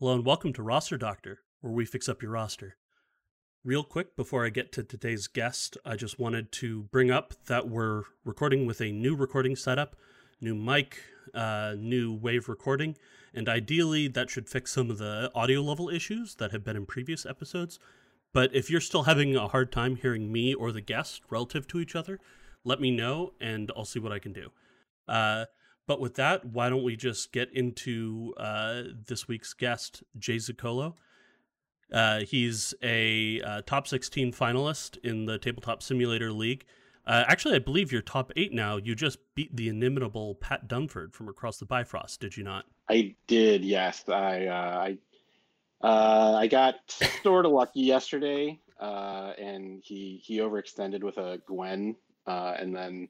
Hello and welcome to Roster Doctor, where we fix up your roster. Real quick, before I get to today's guest, I just wanted to bring up that we're recording with a new recording setup, new mic, uh, new wave recording, and ideally that should fix some of the audio level issues that have been in previous episodes. But if you're still having a hard time hearing me or the guest relative to each other, let me know and I'll see what I can do. Uh, but with that, why don't we just get into uh, this week's guest, Jay Zuccollo? Uh, he's a uh, top 16 finalist in the Tabletop Simulator League. Uh, actually, I believe you're top eight now. You just beat the inimitable Pat Dunford from across the Bifrost, did you not? I did, yes. I uh, I uh, I got sort of lucky yesterday, and he he overextended with a Gwen, and then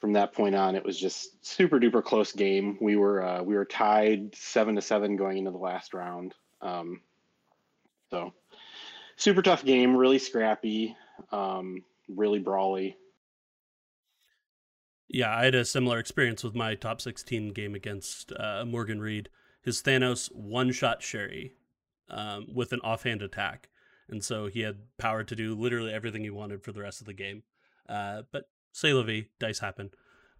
from that point on, it was just super duper close game. We were uh, we were tied seven to seven going into the last round. Um, so super tough game, really scrappy, um, really brawly. Yeah, I had a similar experience with my top 16 game against uh, Morgan Reed. His Thanos one shot Sherry um, with an offhand attack. And so he had power to do literally everything he wanted for the rest of the game. Uh, but say la dice happen.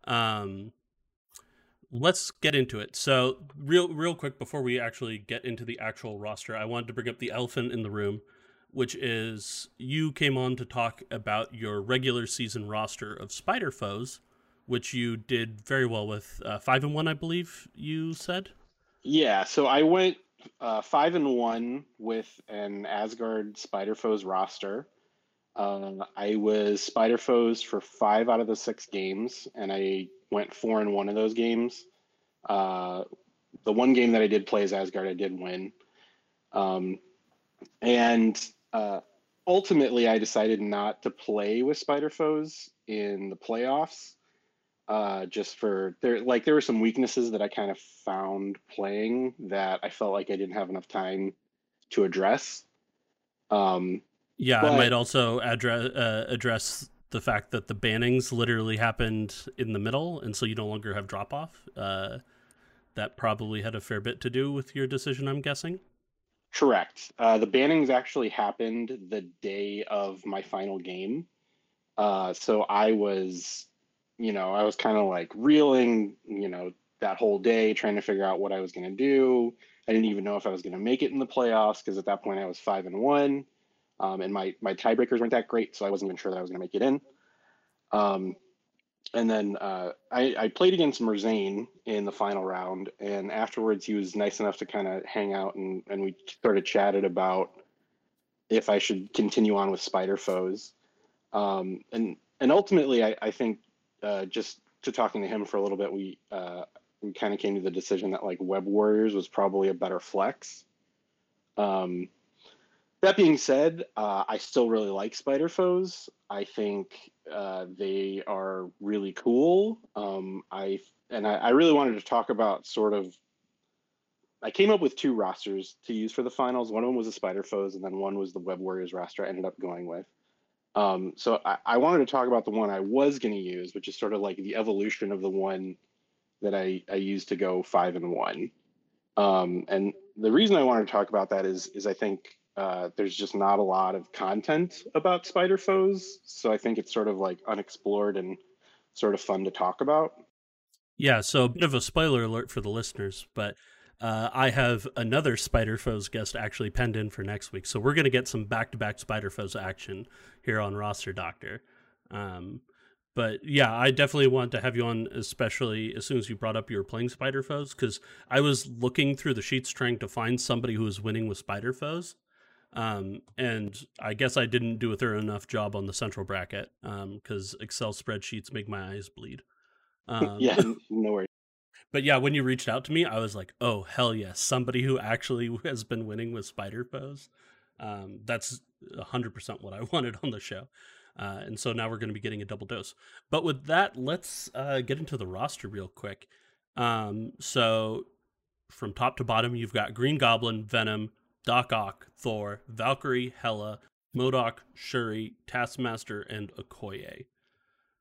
Um, let's get into it. So, real real quick before we actually get into the actual roster, I wanted to bring up the elephant in the room, which is you came on to talk about your regular season roster of Spider Foes, which you did very well with uh, five and one, I believe you said. Yeah, so I went uh, five and one with an Asgard Spider Foes roster. Uh, I was Spider Foes for five out of the six games, and I went four and one of those games. Uh, the one game that I did play as Asgard, I did win. Um, and uh, ultimately, I decided not to play with Spider Foes in the playoffs. Uh, just for there, like there were some weaknesses that I kind of found playing that I felt like I didn't have enough time to address. Um, yeah, but, I might also address uh, address the fact that the bannings literally happened in the middle, and so you no longer have drop off. Uh, that probably had a fair bit to do with your decision, I'm guessing. Correct. Uh, the bannings actually happened the day of my final game. Uh, so I was, you know, I was kind of like reeling, you know, that whole day, trying to figure out what I was going to do. I didn't even know if I was going to make it in the playoffs because at that point I was five and one. Um, and my my tiebreakers weren't that great, so I wasn't even sure that I was going to make it in. Um, and then uh, I, I, played against Merzane in the final round, and afterwards he was nice enough to kind of hang out and, and we sort of chatted about if I should continue on with Spider Foes. Um, and and ultimately, I, I think uh, just to talking to him for a little bit, we uh, we kind of came to the decision that like Web Warriors was probably a better flex. Um, that being said, uh, I still really like Spider Foes. I think uh, they are really cool. Um, I and I, I, really wanted to talk about sort of. I came up with two rosters to use for the finals. One of them was the Spider Foes, and then one was the Web Warriors roster. I ended up going with. Um, so I, I, wanted to talk about the one I was going to use, which is sort of like the evolution of the one that I, I used to go five and one. Um, and the reason I wanted to talk about that is is I think uh, there's just not a lot of content about spider foes. So i think it's sort of like unexplored and sort of fun to talk about. Yeah so a bit of a spoiler alert for the listeners but uh, i have another spider foes guest actually penned in for next week. So we're going to get some back-to-back spider foes action here on roster doctor. Um, but yeah, I definitely want to have you on, especially as soon as you brought up you were playing Spider Foes, because I was looking through the sheets trying to find somebody who was winning with Spider Foes, um, and I guess I didn't do a thorough enough job on the central bracket Um, because um, Excel spreadsheets make my eyes bleed. Um, yeah, no worries. But yeah, when you reached out to me, I was like, oh, hell yes, somebody who actually has been winning with Spider Foes. Um, that's 100% what I wanted on the show. Uh, and so now we're going to be getting a double dose. But with that, let's uh, get into the roster real quick. Um, so from top to bottom, you've got Green Goblin, Venom, Doc Ock, Thor, Valkyrie, Hela, MODOK, Shuri, Taskmaster, and Okoye.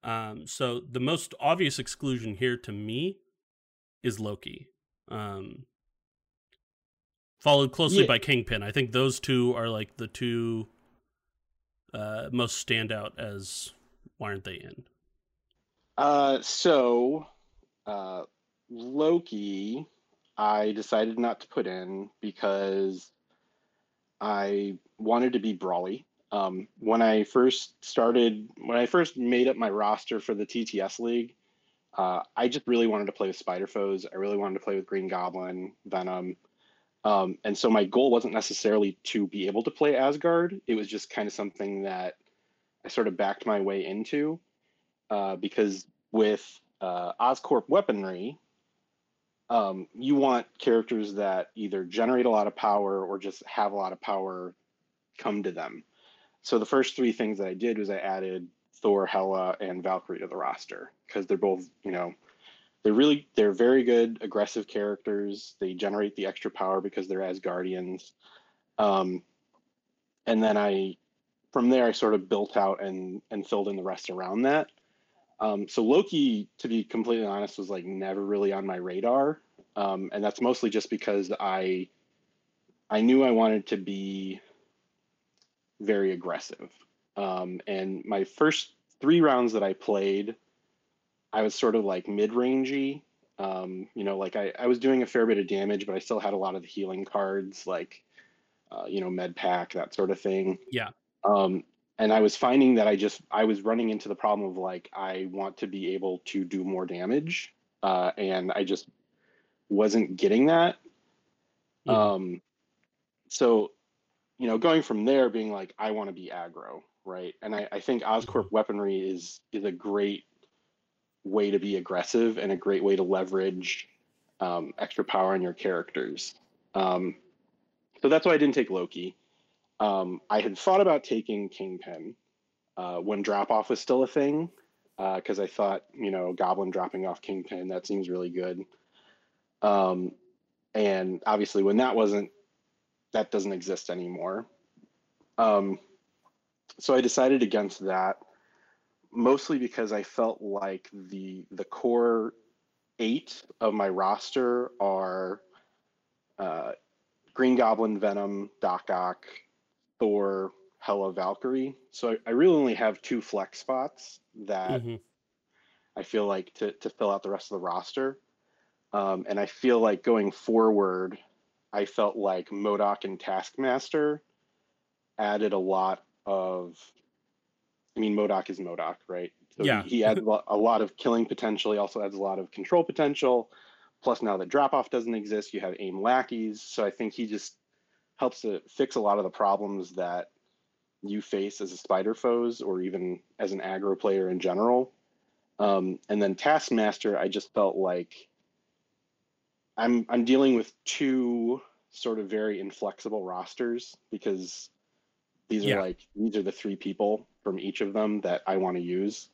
Um, so the most obvious exclusion here to me is Loki. Um, followed closely Yeah. by Kingpin. I think those two are like the two uh, most stand out as why aren't they in? Uh, so, uh, Loki, I decided not to put in because I wanted to be brawly. Um, when I first started, when I first made up my roster for the TTS League, uh, I just really wanted to play with Spider Foes. I really wanted to play with Green Goblin, Venom. Um, and so my goal wasn't necessarily to be able to play Asgard. It was just kind of something that I sort of backed my way into uh, because with uh, Oscorp weaponry, um, you want characters that either generate a lot of power or just have a lot of power come to them. So the first three things that I did was I added Thor, Hela, and Valkyrie to the roster because they're both, you know, they're really they're very good aggressive characters. They generate the extra power because they're Asgardians. Um, and then I, from there, I sort of built out and and filled in the rest around that. Um, so Loki, to be completely honest, was like never really on my radar, um, and that's mostly just because I, I knew I wanted to be very aggressive. Um, and my first three rounds that I played, I was sort of like mid-rangey. Um, you know, like I, I was doing a fair bit of damage, but I still had a lot of the healing cards, like, uh, you know, med pack, that sort of thing. Yeah. Um, and I was finding that I just I was running into the problem of like I want to be able to do more damage, uh, and I just wasn't getting that. Mhm. Um, so, you know, going from there, being like I want to be aggro, right? And I, I think Oscorp weaponry is is a great way to be aggressive and a great way to leverage um, extra power on your characters. Um, so that's why I didn't take Loki. Um, I had thought about taking Kingpin uh, when drop off was still a thing, because I thought, you know, Goblin dropping off Kingpin, that seems really good. Um, and obviously, when that wasn't, that doesn't exist anymore. Um, so I decided against that, mostly because I felt like the the core eight of my roster are uh, Green Goblin, Venom, Doc Ock, Thor, Hela, Valkyrie. So I, I really only have two flex spots that Mhm. I feel like to to fill out the rest of the roster. Um, and I feel like going forward, I felt like MODOK and Taskmaster added a lot of. I mean, MODOK is MODOK, right? So Yeah. he, he adds a lot, a lot of killing potential. He also adds a lot of control potential. Plus, now that drop off doesn't exist, you have aim lackeys. So I think he just helps to fix a lot of the problems that you face as a spider foes or even as an aggro player in general. Um, and then Taskmaster, I just felt like I'm I'm dealing with two sort of very inflexible rosters because these Yeah. are like these are the three people from each of them that I want to use.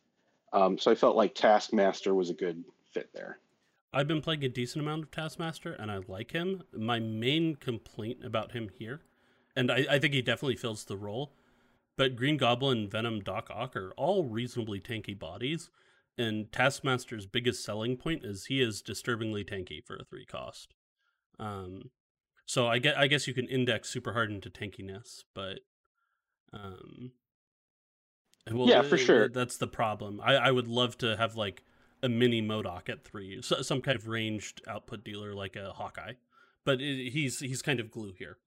Um, so I felt like Taskmaster was a good fit there. I've been playing a decent amount of Taskmaster, and I like him. My main complaint about him here, and I, I think he definitely fills the role, but Green Goblin, Venom, Doc Ock are all reasonably tanky bodies, and Taskmaster's biggest selling point is he is disturbingly tanky for a three cost. Um, so I get I guess you can index super hard into tankiness, but um, well, Yeah, for sure. That's the problem. I, I would love to have like a mini MODOK at three, so, some kind of ranged output dealer like a Hawkeye, but it, he's he's kind of glue here.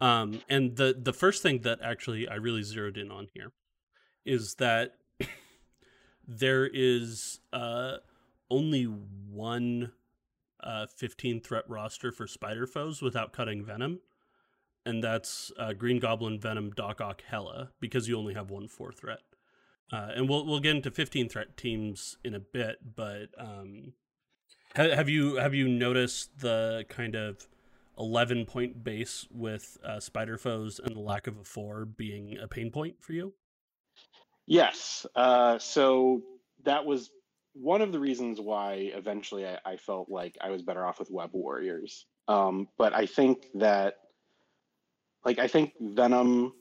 Um, and the the first thing that actually I really zeroed in on here is that there is uh, only one uh, 15 threat roster for Spider Foes without cutting Venom, and that's uh, Green Goblin, Venom, Doc Ock, Hela, because you only have one four threat. Uh, and we'll we'll get into 15 threat teams in a bit, but um, ha- have you have you noticed the kind of 11 point base with uh, Spider Foes and the lack of a four being a pain point for you? Yes. Uh, so that was one of the reasons why eventually I, I felt like I was better off with Web Warriors. Um, but I think that, like, I think Venom,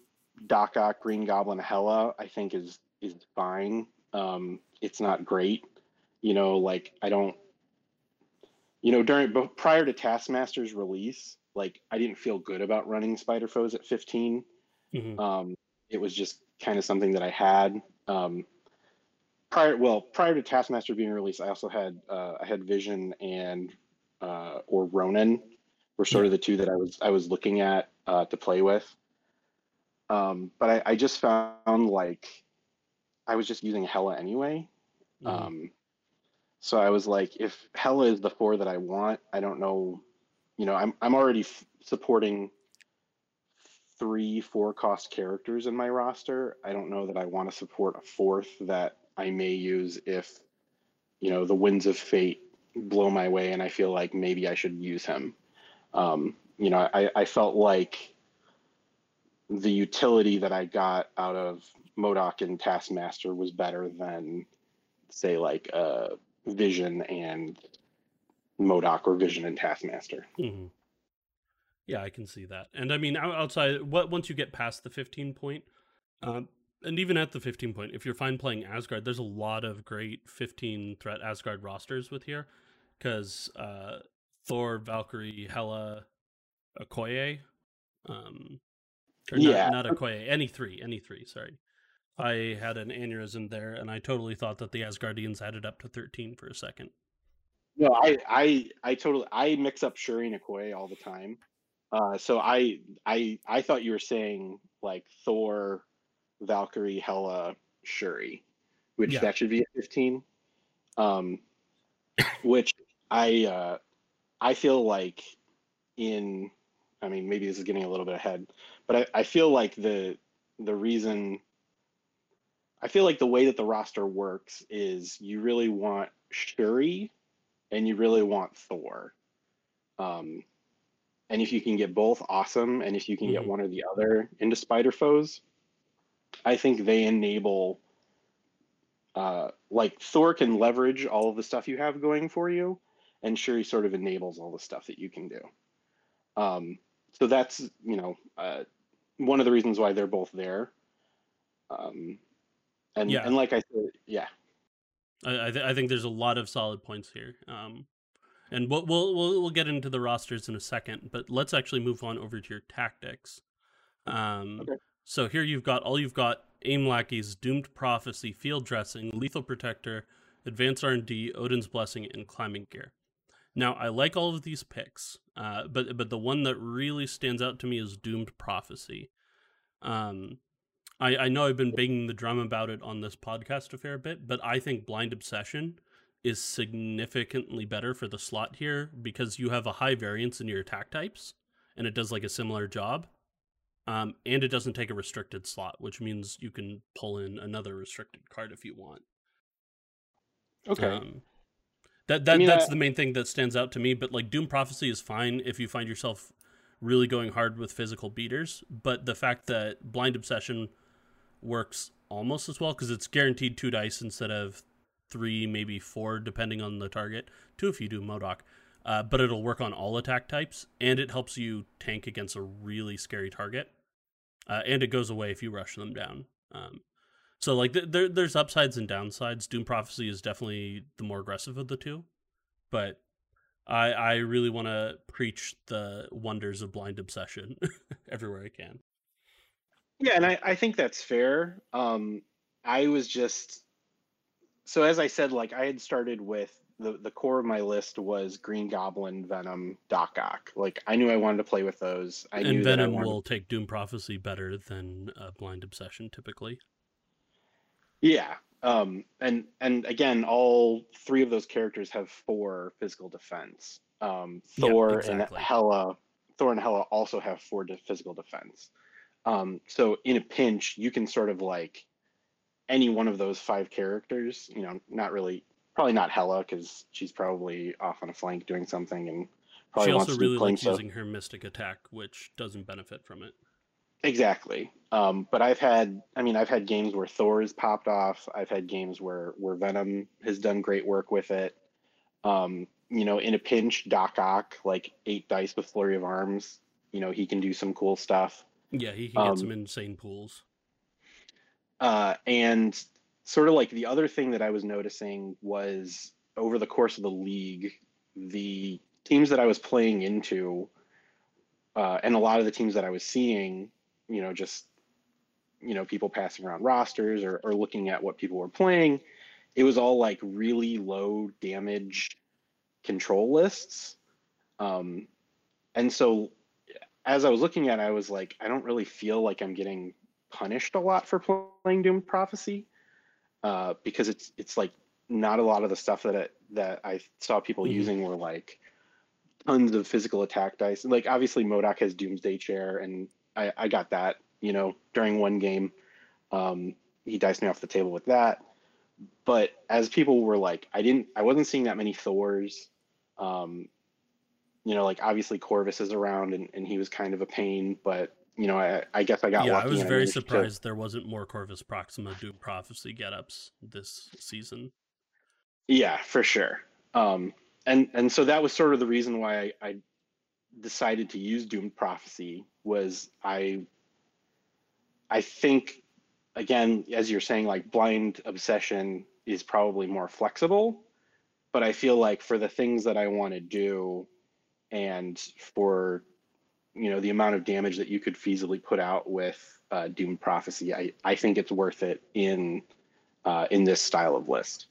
Doc Ock, Green Goblin, Hela, I think is is fine. Um, it's not great. You know, like I don't. You know, during but prior to Taskmaster's release, like I didn't feel good about running Spider Foes at 15. Mhm. Um, it was just kind of something that I had. Um, prior, well, prior to Taskmaster being released, I also had uh, I had Vision and uh, or Ronin were sort of the two that I was I was looking at uh, to play with. Um, but I, I just found like I was just using Hela anyway. Mhm. Um, so I was like, if Hela is the four that I want, I don't know. You know, I'm I'm already f- supporting three four cost characters in my roster. I don't know that I want to support a fourth that I may use if you know the winds of fate blow my way and I feel like maybe I should use him. Um, you know, I, I felt like the utility that I got out of MODOK and Taskmaster was better than say like uh Vision and MODOK or Vision and Taskmaster. hmm Yeah, I can see that. And I mean, outside, what once you get past the 15 point, um, and even at the 15 point, if you're fine playing Asgard, there's a lot of great 15 threat Asgard rosters with here, because uh, Thor, Valkyrie, Hela, Okoye, um, or Yeah. not, not Okoye, any three, any three. Sorry, I had an aneurysm there, and I totally thought that the Asgardians added up to 13 for a second. No, I I I totally I mix up Shuri and Okoye all the time. Uh, so I I I thought you were saying like Thor, Valkyrie, Hela, Shuri, which Yeah. that should be a fifteen. Um, which I uh, I feel like in I mean maybe this is getting a little bit ahead, but I, I feel like the the reason I feel like the way that the roster works is you really want Shuri and you really want Thor. Um, and if you can get both, awesome. And if you can get Mhm. one or the other into Spider Foes, I think they enable. Uh, like Thor can leverage all of the stuff you have going for you, and Shuri sort of enables all the stuff that you can do. Um, so that's you know uh, one of the reasons why they're both there. Um, and Yeah. and like I said, yeah, I I, th- I think there's a lot of solid points here. Um, and we'll, we'll we'll we'll get into the rosters in a second, but let's actually move on over to your tactics. Um, Okay. so here you've got all you've got: aim lackeys, doomed prophecy, field dressing, lethal protector, advanced R and D, Odin's blessing, and climbing gear. Now I like all of these picks, uh, but but the one that really stands out to me is doomed prophecy. Um, I, I know I've been banging the drum about it on this podcast a fair bit, but I think Blind Obsession is significantly better for the slot here because you have a high variance in your attack types and it does like a similar job. Um, and it doesn't take a restricted slot, which means you can pull in another restricted card if you want. okay. Um, that that mean, that's I- the main thing that stands out to me. But like Doom Prophecy is fine if you find yourself really going hard with physical beaters. But the fact that Blind Obsession works almost as well because it's guaranteed two dice instead of three, maybe four, depending on the target. Two if you do MODOK. Uh, but it'll work on all attack types, and it helps you tank against a really scary target. Uh, and it goes away if you rush them down. Um, so like th- there, there's upsides and downsides. Doom Prophecy is definitely the more aggressive of the two, but I I really want to preach the wonders of blind obsession everywhere I can. Yeah, and I, I think that's fair. Um, I was just so as I said, like I had started with the the core of my list was Green Goblin, Venom, Doc Ock. Like I knew I wanted to play with those. I knew and Venom wanted. will take Doom Prophecy better than uh, Blind Obsession typically. Yeah. Um, and and again, all three of those characters have four physical defense. Um, Yeah, Thor exactly. and Hela, Thor and Hela also have four de- physical defense. Um, so in a pinch, you can sort of like any one of those five characters. You know, not really, probably not Hela because she's probably off on a flank doing something and probably she wants also to be really playing likes stuff. using her Mystic attack, which doesn't benefit from it. Exactly. Um, but I've had, I mean, I've had games where Thor has popped off. I've had games where where Venom has done great work with it. Um, you know, in a pinch, Doc Ock, like eight dice with flurry of arms. You know, he can do some cool stuff. Yeah, he can get Um, some insane pools. Uh, and sort of like the other thing that I was noticing was over the course of the league, the teams that I was playing into uh, and a lot of the teams that I was seeing, you know, just you know people passing around rosters or, or looking at what people were playing, it was all like really low damage control lists. Um, and so as I was looking at it, I was like, I don't really feel like I'm getting punished a lot for playing Doom Prophecy uh, because it's it's like not a lot of the stuff that it, that I saw people mm-hmm. using were like tons of physical attack dice. Like obviously MODOK has Doomsday Chair, and I, I got that you know during one game. Um, he diced me off the table with that. But as people were like, I didn't, I wasn't seeing that many Thors. Um, you know, like obviously Corvus is around, and, and he was kind of a pain, but you know, I, I guess I got yeah. I was very surprised to... there wasn't more Corvus Proxima Doom Prophecy get-ups this season. Yeah, for sure. Um, and and so that was sort of the reason why I, I decided to use Doom Prophecy was I I think again, as you're saying, like blind obsession is probably more flexible, but I feel like for the things that I want to do and for you know the amount of damage that you could feasibly put out with uh, Doom Prophecy, I, I think it's worth it in uh, in this style of list.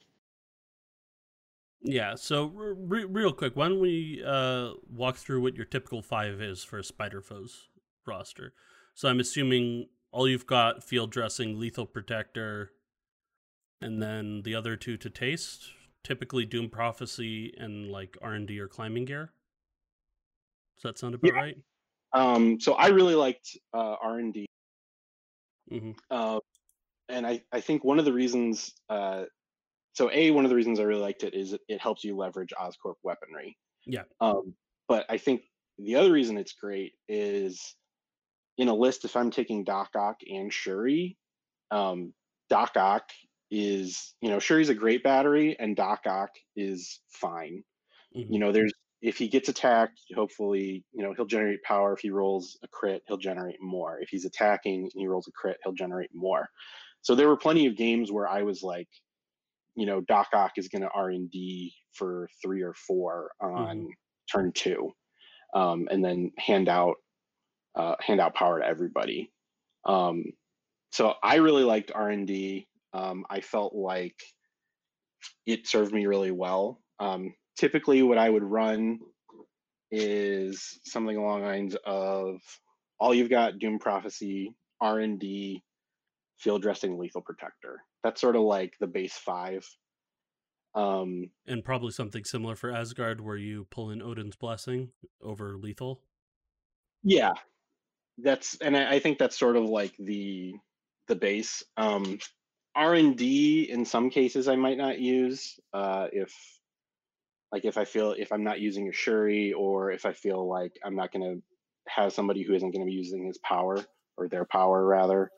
Yeah. So re- real quick, why don't we uh, walk through what your typical five is for a Spider Foes roster? So I'm assuming all you've got field dressing, lethal protector, and then the other two to taste. Typically, Doom Prophecy and like R and D or climbing gear. Does that sound about yeah. right? Um, so I really liked uh, R and D, mm-hmm. uh, and I I think one of the reasons. Uh, so a one of the reasons I really liked it is it, it helps you leverage Oscorp weaponry. Yeah. Um, but I think the other reason it's great is in a list, if I'm taking Doc Ock and Shuri, um, Doc Ock is, you know, Shuri's a great battery and Doc Ock is fine. Mm-hmm. You know, there's, if he gets attacked, hopefully, you know, he'll generate power. If he rolls a crit, he'll generate more. If he's attacking and he rolls a crit, he'll generate more. So there were plenty of games where I was like, you know, Doc Ock is going to R and D for three or four on mm-hmm. turn two, um, and then hand out uh, hand out power to everybody. Um, so I really liked R and D. Um, I felt like it served me really well. Um, typically, what I would run is something along the lines of all you've got Doom Prophecy, R and D, field dressing, lethal protector. That's sort of like the base five. Um, and probably something similar for Asgard, where you pull in Odin's Blessing over lethal. Yeah, that's and I, I think that's sort of like the the base. Um, R and D in some cases I might not use uh, if like if I feel if I'm not using a Shuri or if I feel like I'm not going to have somebody who isn't going to be using his power or their power rather.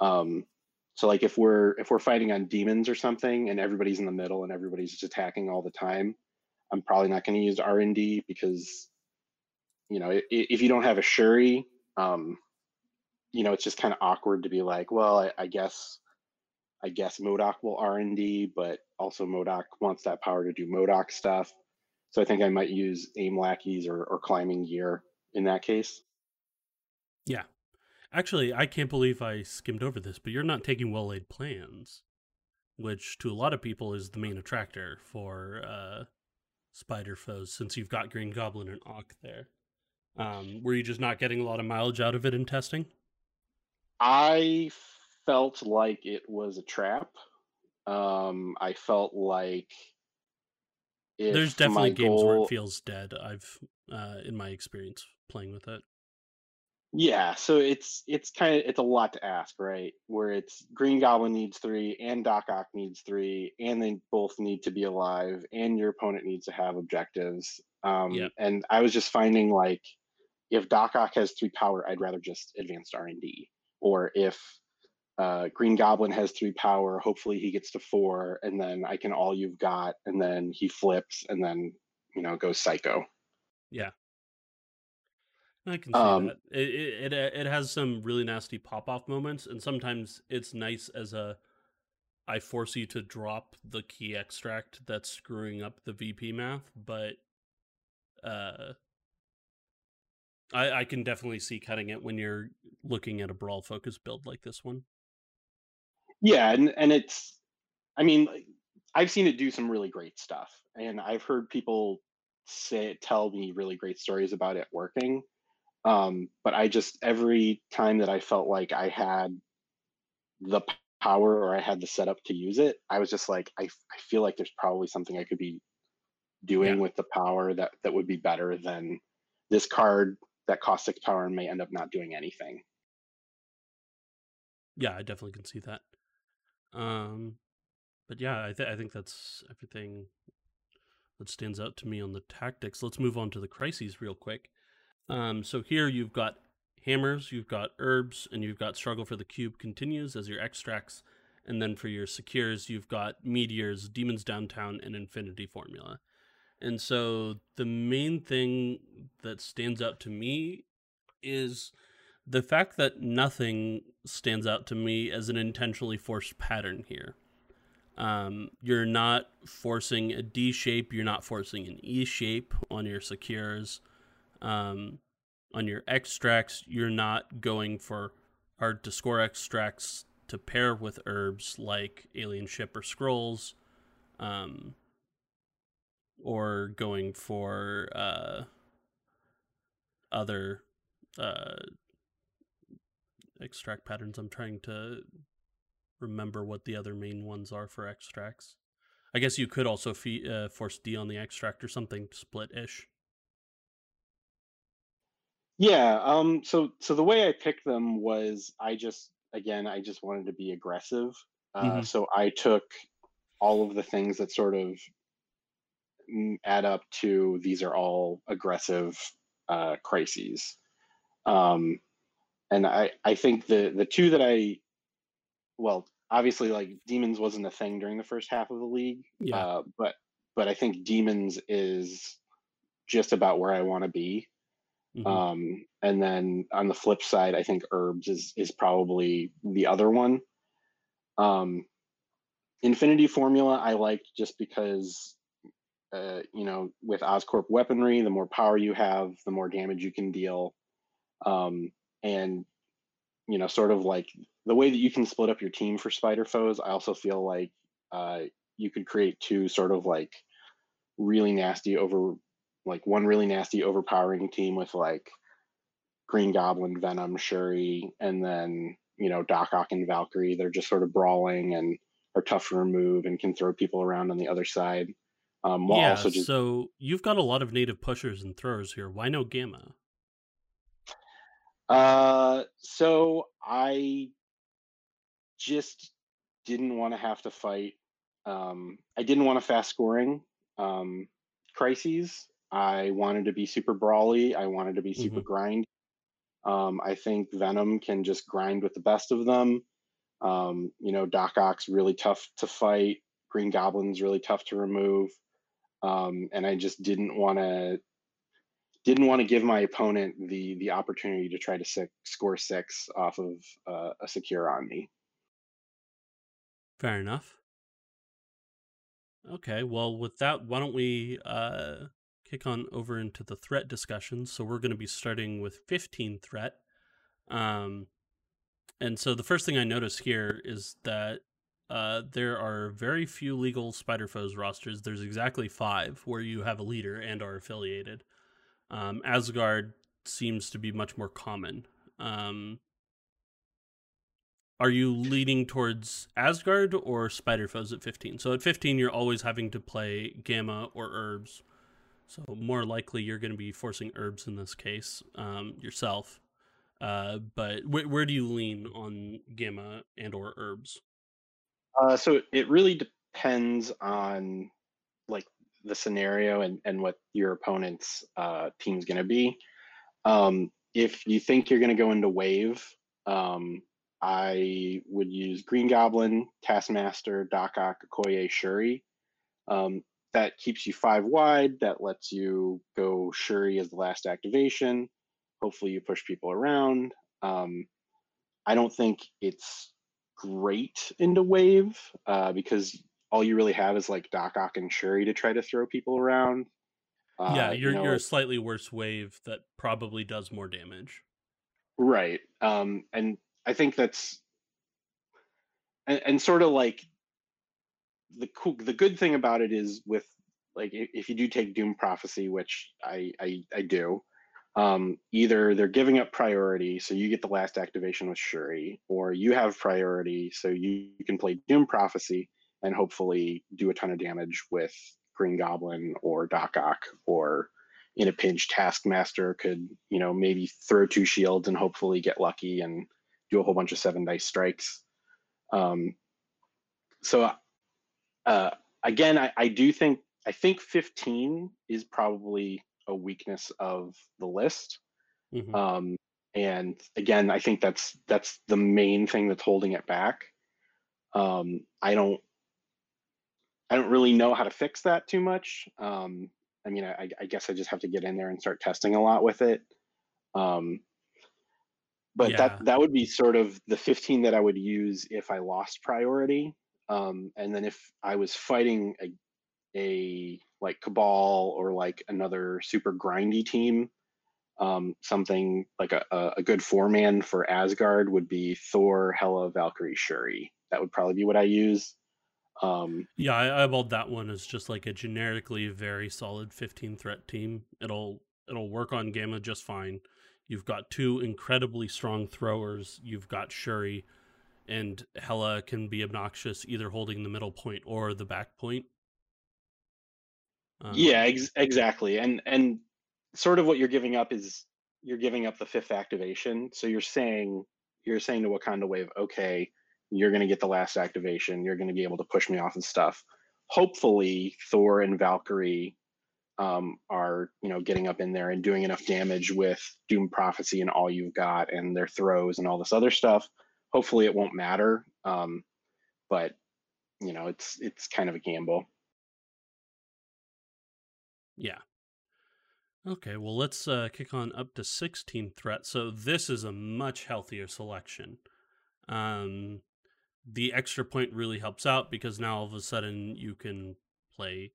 Um, so like if we're if we're fighting on demons or something and everybody's in the middle and everybody's just attacking all the time, I'm probably not going to use R and D because you know if, if you don't have a Shuri um, you know, it's just kind of awkward to be like, well, I, I guess, I guess MODOK will R and D, but also MODOK wants that power to do MODOK stuff. So I think I might use aim lackeys or, or climbing gear in that case. Yeah. Actually, I can't believe I skimmed over this, but you're not taking well laid plans, which to a lot of people is the main attractor for uh, spider foes, since you've got Green Goblin and Ock there. Um, were you just not getting a lot of mileage out of it in testing? I felt like it was a trap. Um, I felt like there's definitely games goal... where it feels dead. I've, uh, in my experience playing with it. Yeah, so it's it's kind of it's a lot to ask, right? Where it's Green Goblin needs three, and Doc Ock needs three, and they both need to be alive, and your opponent needs to have objectives. Um, yeah. And I was just finding like if Doc Ock has three power, I'd rather just advanced R and D. Or if uh, Green Goblin has three power, hopefully he gets to four, and then I can all you've got, and then he flips, and then you know goes psycho. Yeah, I can see um, that. It, it it has some really nasty pop off moments, and sometimes it's nice as a I force you to drop the key extract that's screwing up the VP math, but uh I, I can definitely see cutting it when you're looking at a brawl focus build like this one. Yeah, and and it's, I mean, I've seen it do some really great stuff, and I've heard people say tell me really great stories about it working. Um, but I just every time that I felt like I had the power or I had the setup to use it, I was just like, I, I feel like there's probably something I could be doing yeah. with the power that that would be better than this card that costs six power and may end up not doing anything. Yeah, I definitely can see that. Um, but yeah, I, th- I think that's everything that stands out to me on the tactics. Let's move on to the crises real quick. Um, so here you've got hammers, you've got herbs, and you've got struggle for the cube continues as your extracts. And then for your secures, you've got meteors, demons downtown, and infinity formula. And so the main thing that stands out to me is the fact that nothing stands out to me as an intentionally forced pattern here. Um, you're not forcing a D shape, you're not forcing an E shape on your secures. Um, on your extracts, you're not going for hard to score extracts to pair with herbs like Alien Ship or Scrolls. Um, or going for uh, other uh, extract patterns. I'm trying to remember what the other main ones are for extracts. I guess you could also fee- uh, force D on the extract or something split-ish. Yeah. Um. So so the way I picked them was I just again I just wanted to be aggressive. Uh, mm-hmm. So I took all of the things that sort of add up to these are all aggressive uh, crises. Um, and I, I think the the two that I, well, obviously like demons wasn't a thing during the first half of the league, yeah. Uh, but but I think demons is just about where I want to be. Mm-hmm. Um, and then on the flip side, I think herbs is is probably the other one. Um, Infinity Formula I liked just because uh, you know, with Oscorp weaponry, the more power you have, the more damage you can deal. Um, and, you know, sort of like the way that you can split up your team for spider foes, I also feel like uh, you could create two sort of like really nasty over, like one really nasty overpowering team with like Green Goblin, Venom, Shuri, and then, you know, Doc Ock and Valkyrie. They're just sort of brawling and are tough to remove and can throw people around on the other side. Um, yeah, just... so you've got a lot of native pushers and throwers here. Why no Gamma? Uh, so I just didn't want to have to fight. Um, I didn't want to fast scoring um, crises. I wanted to be super brawly. I wanted to be super mm-hmm. grind. Um, I think Venom can just grind with the best of them. Um, you know, Doc Ock's really tough to fight. Green Goblin's really tough to remove um, and I just didn't want to didn't want to give my opponent the the opportunity to try to six, score six off of uh, a secure on me. Fair enough. Okay, well, with that, why don't we uh, kick on over into the threat discussion? So we're going to be starting with 15 threat. Um, and so the first thing I notice here is that uh, there are very few legal Spider Foes rosters. There's exactly five where you have a leader and are affiliated. Um, Asgard seems to be much more common. Um, are you leaning towards Asgard or Spider Foes at 15? So at 15, you're always having to play Gamma or Herbs. So more likely you're going to be forcing Herbs in this case um, yourself. Uh, but wh- where do you lean on Gamma and or Herbs? Uh, so it really depends on like the scenario and, and what your opponent's uh, team's going to be. Um, if you think you're going to go into wave, um, I would use Green Goblin, Taskmaster, Doc Ock, Okoye, Shuri. Um, that keeps you five wide. That lets you go Shuri as the last activation. Hopefully, you push people around. Um, I don't think it's great into wave uh, because all you really have is like Doc Ock and Shuri to try to throw people around. Uh, yeah, you're you know, you're a slightly worse wave that probably does more damage. Right. Um, and I think that's and, and sort of like the cool the good thing about it is with like if you do take Doom Prophecy, which I I, I do, um, either they're giving up priority, so you get the last activation with Shuri, or you have priority, so you, you can play Doom Prophecy and hopefully do a ton of damage with Green Goblin or Doc Ock, or in a pinch, Taskmaster could you know maybe throw two shields and hopefully get lucky and do a whole bunch of seven dice strikes. Um, so uh, again, I, I do think I think 15 is probably a weakness of the list. Mm-hmm. Um, and again, I think that's that's the main thing that's holding it back. Um, I don't I don't really know how to fix that too much. Um, I mean, I, I, guess I just have to get in there and start testing a lot with it. Um, but yeah. that that would be sort of the 15 that I would use if I lost priority. Um, and then if I was fighting a, a like Cabal or like another super grindy team, um, something like a, a good four man for Asgard would be Thor, Hela, Valkyrie, Shuri. That would probably be what I use. Um, yeah, I eyeballed that one as just like a generically very solid 15 threat team. It'll it'll work on Gamma just fine. You've got two incredibly strong throwers. You've got Shuri, and Hela can be obnoxious either holding the middle point or the back point. Um, yeah, ex- exactly. And and sort of what you're giving up is you're giving up the fifth activation. So you're saying you're saying to Wakanda Wave, okay, you're going to get the last activation. You're going to be able to push me off and stuff. Hopefully, Thor and Valkyrie um, are you know getting up in there and doing enough damage with Doom Prophecy and all you've got and their throws and all this other stuff. Hopefully, it won't matter. Um, but you know, it's it's kind of a gamble. Yeah. Okay, well, let's uh, kick on up to 16 threat. So this is a much healthier selection. Um, the extra point really helps out because now all of a sudden you can play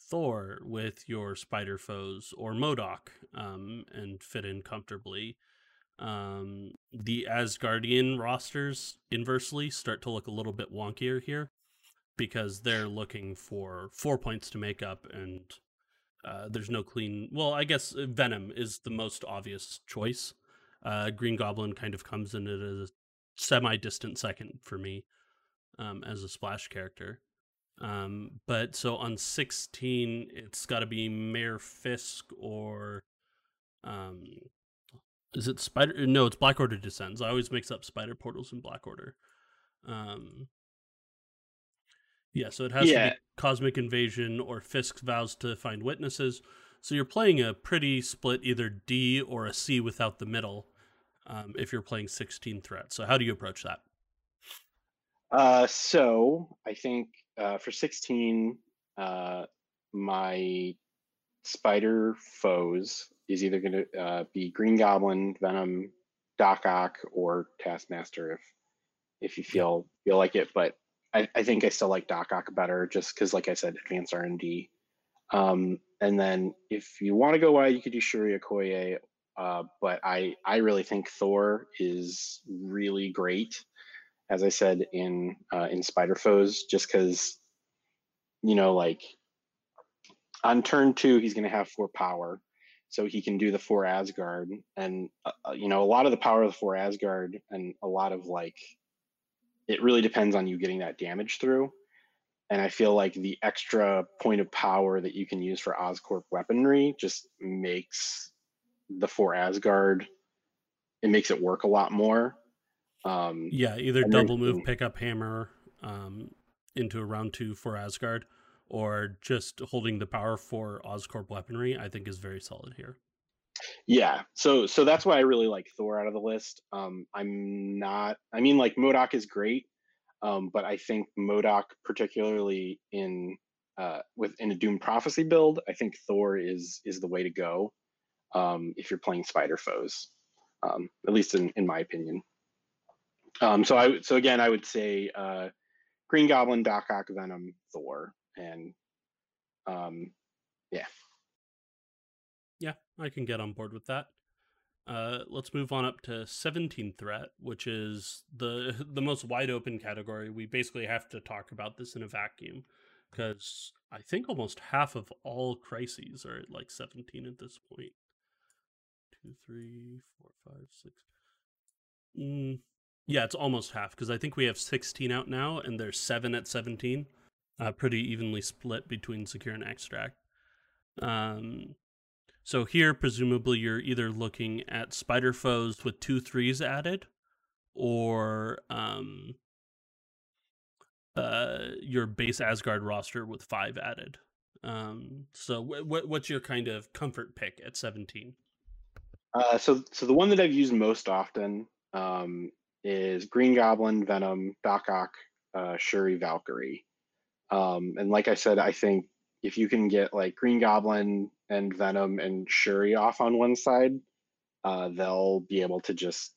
Thor with your spider foes or MODOK um, and fit in comfortably. Um, the Asgardian rosters inversely start to look a little bit wonkier here because they're looking for four points to make up and uh, there's no clean. Well, I guess Venom is the most obvious choice. Uh, Green Goblin kind of comes in at a semi-distant second for me um, as a splash character. Um, but so on 16, it's got to be Mayor Fisk or um, is it Spider? No, it's Black Order Descends. I always mix up Spider Portals and Black Order. Um, yeah, so it has yeah. to be Cosmic Invasion or Fisk vows to find witnesses. So you're playing a pretty split either D or a C without the middle um, if you're playing 16 threats. So how do you approach that? Uh, so I think uh, for 16, uh, my spider foes is either going to uh, be Green Goblin, Venom, Doc Ock, or Taskmaster if if you feel feel like it. But I, I think I still like Doc Ock better just because, like I said, advanced R and D. Um, and then if you want to go wide, you could do Shuri Okoye. Uh, but I I really think Thor is really great as I said in uh, in Spider Foes, just because you know, like on turn two, he's going to have four power, so he can do the four Asgard, and uh, uh, you know, a lot of the power of the four Asgard, and a lot of like, it really depends on you getting that damage through. And I feel like the extra point of power that you can use for Oscorp weaponry just makes the four Asgard, it makes it work a lot more um, yeah, either double then, move, pick up hammer um, into a round two for Asgard, or just holding the power for Oscorp weaponry. I think is very solid here. Yeah, so so that's why I really like Thor out of the list. Um, I'm not. I mean, like MODOK is great, um, but I think MODOK, particularly in uh, within a Doom Prophecy build, I think Thor is is the way to go um, if you're playing Spider foes, um, at least in in my opinion. Um, so I so again I would say uh, Green Goblin, Doc Ock, Venom, Thor, and um, yeah. Yeah, I can get on board with that. Uh, let's move on up to 17 threat, which is the the most wide open category. We basically have to talk about this in a vacuum because I think almost half of all crises are at like 17 at this point. Two, three, four, five, six. Mm, yeah, it's almost half because I think we have 16 out now, and there's seven at 17. Uh, pretty evenly split between secure and extract. Um, so here, presumably, you're either looking at spider foes with two threes added, or um, uh, your base Asgard roster with five added. Um, so, wh- what's your kind of comfort pick at 17? Uh, so, so the one that I've used most often um, is Green Goblin, Venom, Doc Ock, uh, Shuri, Valkyrie. Um, and like I said, I think if you can get like Green Goblin and Venom and Shuri off on one side, uh, they'll be able to just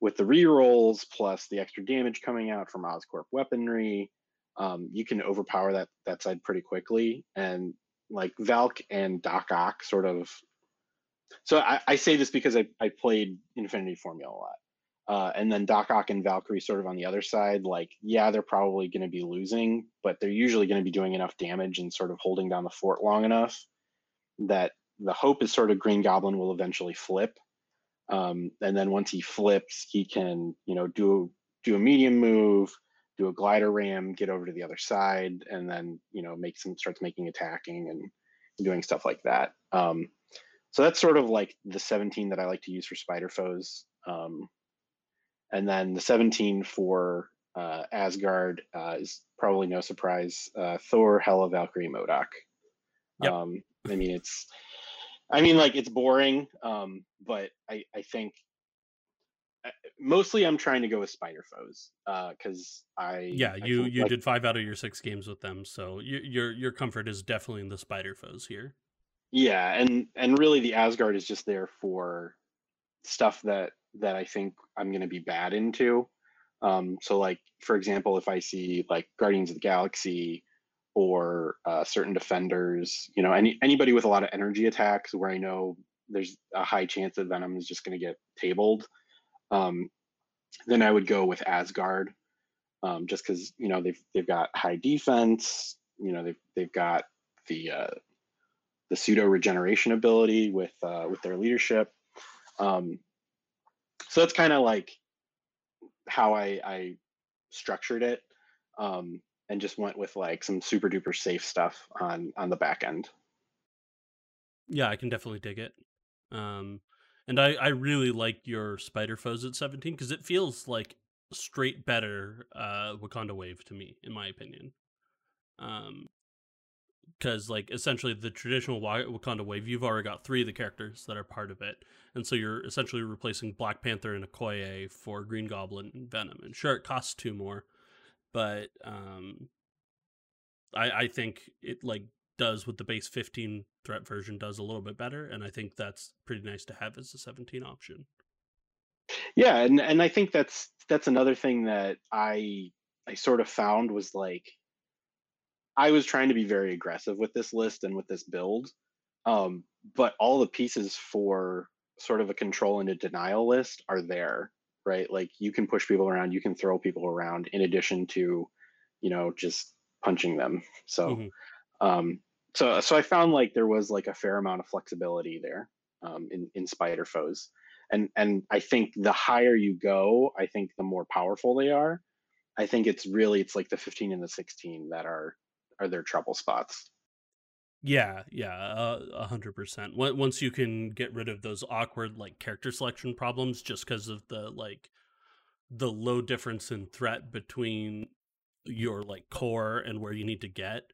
with the rerolls plus the extra damage coming out from Oscorp weaponry, um, you can overpower that that side pretty quickly. And like Valk and Doc Ock sort of. So I, I say this because I, I played Infinity Formula a lot. Uh, and then Doc Ock and Valkyrie sort of on the other side, like, yeah, they're probably going to be losing, but they're usually going to be doing enough damage and sort of holding down the fort long enough that the hope is sort of Green Goblin will eventually flip um, and then once he flips, he can, you know, do do a medium move, do a glider ram, get over to the other side, and then you know make some starts making attacking and doing stuff like that. Um, so that's sort of like the 17 that I like to use for spider foes. Um, and then the 17 for uh, Asgard uh, is probably no surprise. Uh, Thor, Hela, Valkyrie, MODOK. Yep. Um, I mean, it's I mean, like it's boring, um, but I I think mostly I'm trying to go with spider foes because uh, I yeah I you you like, did five out of your six games with them, so you, your your comfort is definitely in the spider foes here. Yeah, and and really the Asgard is just there for stuff that that I think I'm going to be bad into. Um, so like for example, if I see like Guardians of the Galaxy or uh, certain defenders. You know, any anybody with a lot of energy attacks where I know there's a high chance that Venom is just going to get tabled. Um, then I would go with Asgard, um, just because you know they've they've got high defense. You know they've they've got the uh, the pseudo regeneration ability with uh, with their leadership. Um, so that's kind of like how I, I structured it. Um, and just went with like some super duper safe stuff on on the back end. Yeah, I can definitely dig it. Um, and I I really like your Spider Foes at 17 because it feels like straight better uh Wakanda Wave to me, in my opinion. Um, because like essentially the traditional Wakanda Wave, you've already got three of the characters that are part of it, and so you're essentially replacing Black Panther and Okoye for Green Goblin and Venom. And sure, it costs two more, but um, I I think it like does what the base 15 threat version does a little bit better, and I think that's pretty nice to have as a 17 option. Yeah, and and I think that's that's another thing that I I sort of found was like I was trying to be very aggressive with this list and with this build, um, but all the pieces for sort of a control and a denial list are there right? Like you can push people around, you can throw people around in addition to, you know, just punching them. So, mm-hmm. um, so, so I found like there was like a fair amount of flexibility there um, in in spider foes, and and I think the higher you go, I think the more powerful they are. I think it's really it's like the 15 and the 16 that are are their trouble spots. Yeah, yeah, a hundred percent. Once you can get rid of those awkward like character selection problems, just because of the like the low difference in threat between your like core and where you need to get,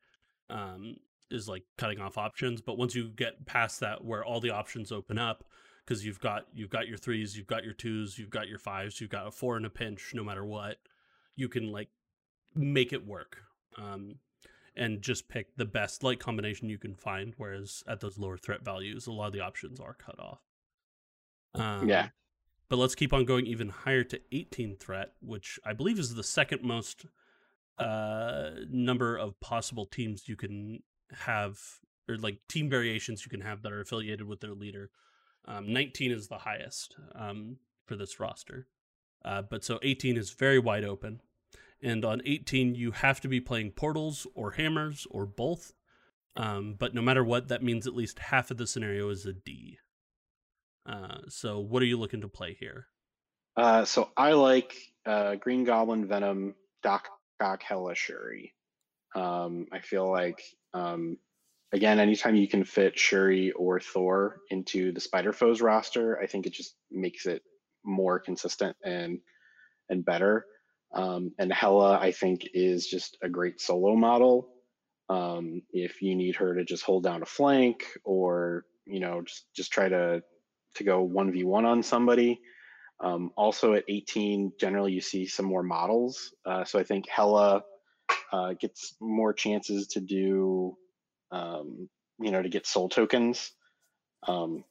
um, is like cutting off options. But once you get past that, where all the options open up, because you've got you've got your threes, you've got your twos, you've got your fives, you've got a four in a pinch, no matter what, you can like make it work. Um, and just pick the best light combination you can find. Whereas at those lower threat values, a lot of the options are cut off. Um, yeah. But let's keep on going even higher to 18 threat, which I believe is the second most uh, number of possible teams you can have or like team variations you can have that are affiliated with their leader. Um, 19 is the highest um, for this roster. Uh, but so 18 is very wide open. And on 18, you have to be playing portals or hammers or both. Um, but no matter what, that means at least half of the scenario is a D. Uh, so what are you looking to play here? Uh, so I like uh, Green Goblin, Venom, Doc Ock, Hela, Shuri. Um, I feel like um, again, anytime you can fit Shuri or Thor into the Spider Foes roster, I think it just makes it more consistent and and better. Um, and Hela, I think, is just a great solo model. Um, if you need her to just hold down a flank or you know just just try to to go one v one on somebody. Um, also at 18, generally you see some more models. Uh, so I think Hela uh, gets more chances to do um, you know, to get soul tokens, um,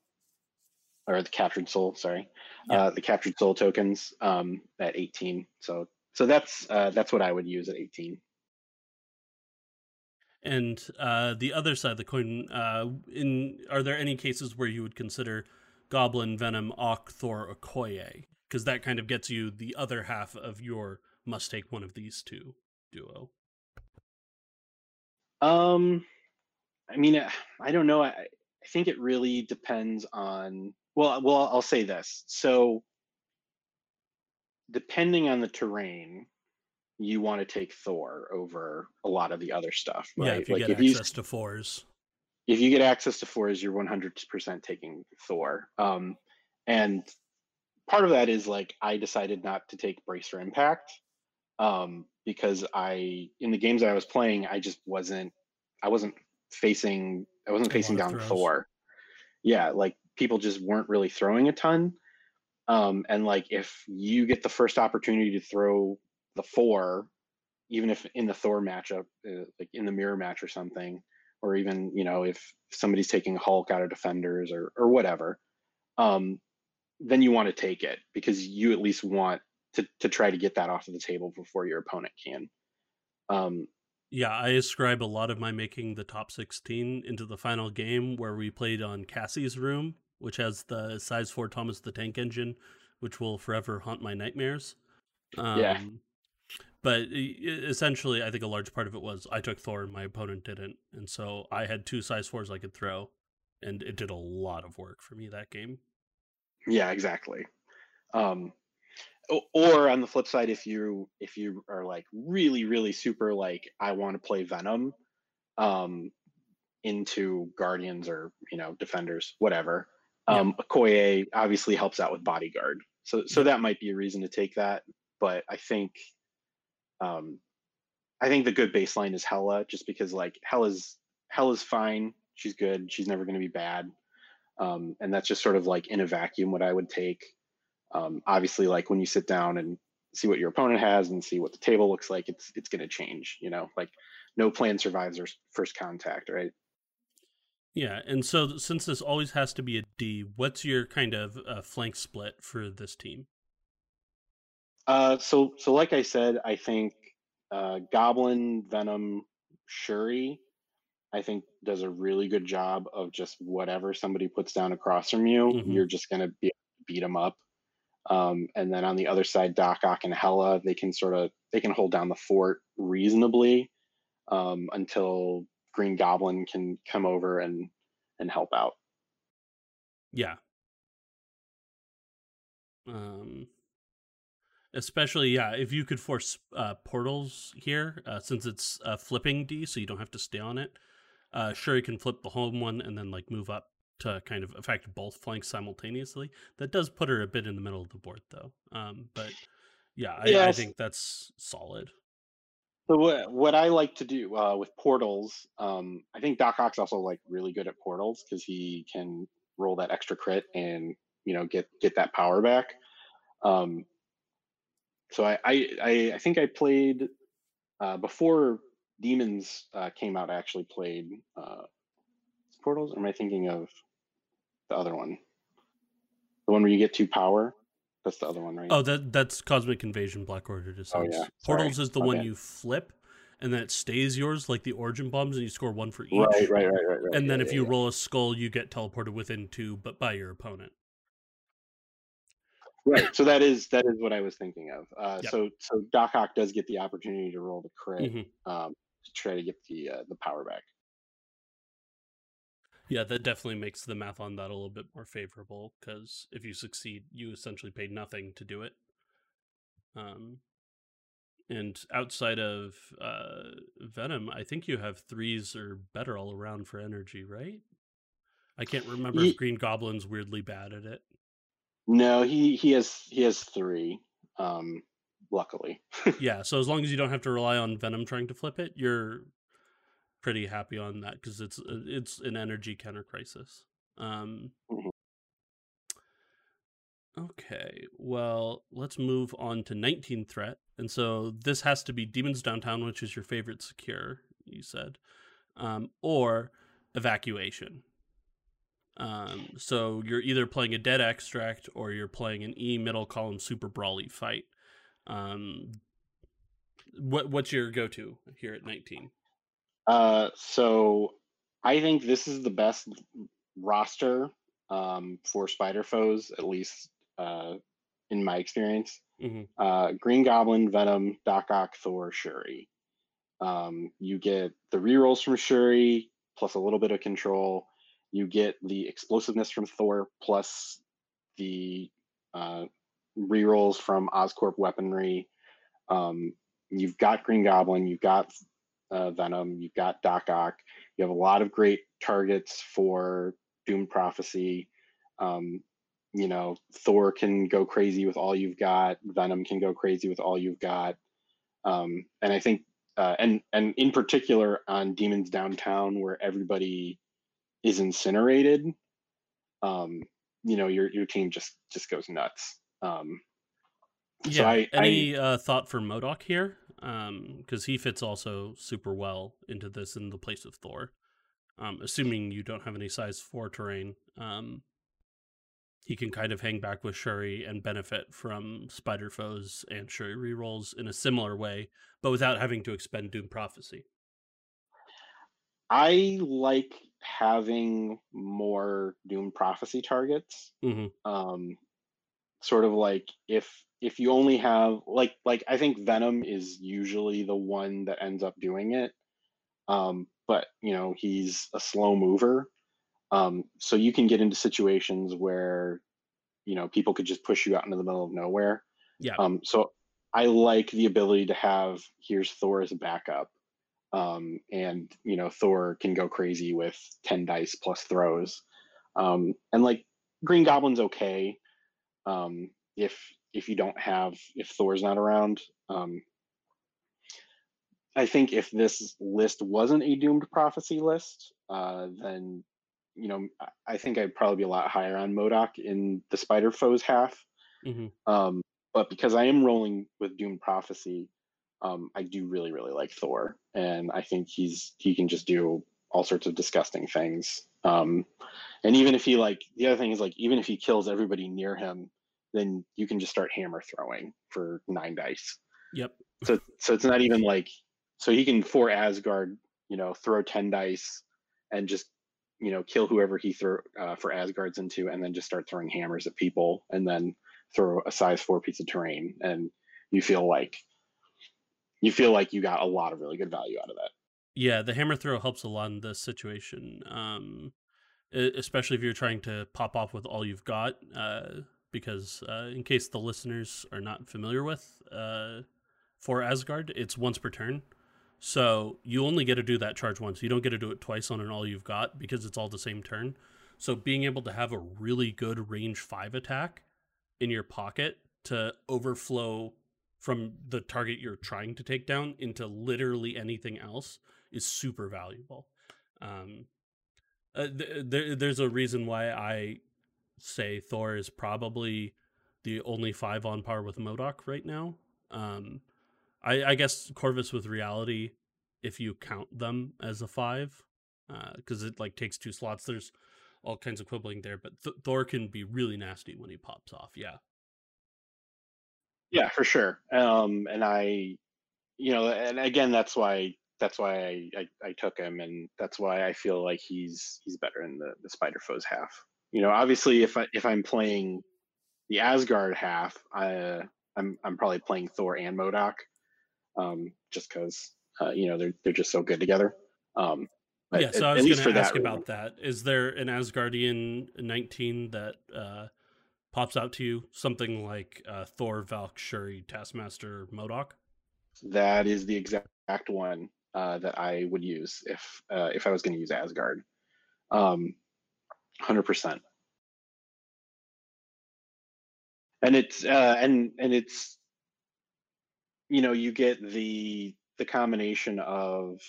or the captured soul. Sorry, yeah. uh, the captured soul tokens um, at 18. So so that's uh, that's what I would use at 18. And uh, the other side of the coin, uh, in are there any cases where you would consider Goblin, Venom, Ock, Thor, Okoye? Because that kind of gets you the other half of your must take one of these two duo. Um, I mean, uh, I don't know. I, I think it really depends on. Well, well, I'll say this. So, depending on the terrain, you want to take Thor over a lot of the other stuff. Right? Yeah, if you like get if access you, to fours. If you get access to fours, you're 100% taking Thor. Um, and part of that is like I decided not to take Brace for Impact um, because I in the games that I was playing, I just wasn't I wasn't facing I wasn't facing down Thor. Yeah, like people just weren't really throwing a ton. Um, and like if you get the first opportunity to throw the four, even if in the Thor matchup, uh, like in the mirror match or something, or even you know if somebody's taking Hulk out of defenders or or whatever, um, then you want to take it because you at least want to to try to get that off of the table before your opponent can. Um, yeah, I ascribe a lot of my making the top 16 into the final game where we played on Cassie's room, which has the size 4 Thomas the Tank engine, which will forever haunt my nightmares. Um, yeah. But essentially, I think a large part of it was I took Thor and my opponent didn't. And so I had two size 4s I could throw, and it did a lot of work for me that game. Yeah, exactly. Um, or on the flip side if you if you are like really really super like i want to play venom um into guardians or you know defenders whatever um yeah. okoye obviously helps out with bodyguard. So so that might be a reason to take that but i think um i think the good baseline is Hela, just because like Hela's Hela's fine. She's good. She's never going to be bad. Um and that's just sort of like in a vacuum what i would take. Um, obviously like when you sit down and see what your opponent has and see what the table looks like it's it's going to change you know? Like no plan survives or first contact right yeah and so since this always has to be a d what's your kind of uh, flank split for this team uh so so like i said i think uh goblin venom shuri i think does a really good job of just whatever somebody puts down across from you mm-hmm. you're just going to be beat them up um, and then on the other side, Doc Ock and Hela, they can sort of they can hold down the fort reasonably um, until Green Goblin can come over and and help out. Yeah. Um, especially yeah, if you could force uh, portals here, uh, since it's uh, flipping D, so you don't have to stay on it. Uh, sure, you can flip the home one and then like move up to kind of affect both flanks simultaneously. That does put her a bit in the middle of the board, though. Um, but yeah, I, yes. I, think that's solid. So what what I like to do uh, with portals, um, I think Doc Ock's also like really good at portals because he can roll that extra crit and you know get get that power back. Um, so I, I I think I played uh, before Demons uh, came out. I actually played uh, portals. Or am I thinking of the other one? The one where you get two power. That's the other one, right? Oh, that that's Cosmic Invasion Black Order Descent. Oh, yeah. Portals is the one you flip, and then it stays yours like the origin bombs, and you score one for each. Right, right, right, right. right. And then Yeah, if you yeah. roll a skull, you get teleported within two, but by your opponent. right, so that is that is what I was thinking of. Uh, Yep. So so Doc Ock does get the opportunity to roll the crit Mhm. um, to try to get the uh, the power back. Yeah, that definitely makes the math on that a little bit more favorable because if you succeed, you essentially pay nothing to do it. Um, and outside of uh, Venom, I think you have threes or better all around for energy, right? I can't remember Ye- if Green Goblin's weirdly bad at it. No, he he has he has three. Um, luckily. Yeah, so as long as you don't have to rely on Venom trying to flip it, you're pretty happy on that because it's uh, it's an energy counter crisis. Um, Mhm. okay, well, let's move on to 19 threat, and so this has to be Demons Downtown, which is your favorite secure. You said, um, or evacuation. Um, so you're either playing a dead extract or you're playing an E middle column super brawly fight. Um, what what's your go to here at 19? Uh, so I think this is the best roster um, for spider foes, at least uh, in my experience. Mhm. Uh, Green Goblin, Venom, Doc Ock, Thor, Shuri. Um, you get the rerolls from Shuri plus a little bit of control. You get the explosiveness from Thor plus the uh, rerolls from Oscorp weaponry. Um, you've got Green Goblin, you've got uh, Venom, you've got Doc Ock. You have a lot of great targets for Doom Prophecy. Um, you know, Thor can go crazy with all you've got. Venom can go crazy with all you've got. Um, and I think, uh, and and in particular on Demons Downtown, where everybody is incinerated, um, you know, your your team just just goes nuts. Um, Yeah. so I, Any uh, thought for MODOK here? Because he fits also super well into this in the place of Thor. Um, assuming you don't have any size four terrain, um, he can kind of hang back with Shuri and benefit from Spider foes and Shuri rerolls in a similar way, but without having to expend Doom Prophecy. I like having more Doom Prophecy targets. hmm Um, sort of like if if you only have like like I think Venom is usually the one that ends up doing it. Um, but you know he's a slow mover, um, so you can get into situations where you know people could just push you out into the middle of nowhere. Yeah. Um, so I like the ability to have here's Thor as a backup. Um, and you know, Thor can go crazy with 10 dice plus throws. Um, and like Green Goblin's okay. Um, if if you don't have if Thor's not around. Um, I think if this list wasn't a doomed prophecy list, uh, then you know I- think I'd probably be a lot higher on MODOK in the Spider Foes half. hmm Um, but because I am rolling with Doom Prophecy, um, I do really, really like Thor, and I think he's he can just do all sorts of disgusting things. Um, and even if he like the other thing is like even if he kills everybody near him, then you can just start hammer throwing for nine dice. Yep. So so it's not even like so he can for Asgard, you know, throw ten dice and just you know kill whoever he throw uh, for Asgard's into, and then just start throwing hammers at people, and then throw a size four piece of terrain, and you feel like you feel like you got a lot of really good value out of that. Yeah, the hammer throw helps a lot in this situation, um, especially if you're trying to pop off with all you've got. Uh, because uh, in case the listeners are not familiar with, uh, for Asgard, it's once per turn, so you only get to do that charge once. You don't get to do it twice on an all you've got because it's all the same turn. So being able to have a really good range five attack in your pocket to overflow from the target you're trying to take down into literally anything else is super valuable. Um, uh, th- there, there's a reason why I say Thor is probably the only five on par with MODOK right now. Um, I, I guess Corvus with Reality, if you count them as a five, because it like takes two slots. There's all kinds of quibbling there, but Th- Thor can be really nasty when he pops off. Yeah. Yeah, for sure. Um, and I, you know, and again, that's why that's why I, I, I took him, and that's why I feel like he's he's better in the the Spider Foes half. You know, obviously, if I if I'm playing the Asgard half, I I'm I'm probably playing Thor and MODOK, um, just because uh, you know they're they're just so good together. Um, yeah, so at, I was going to ask about that. Is there an Asgardian 19 that uh, pops out to you? Something like uh, Thor, Valk, Shuri, Taskmaster, MODOK? That is the exact one uh, that I would use if uh, if I was going to use Asgard. Um, 100%. And it's uh, and and it's you know you get the the combination of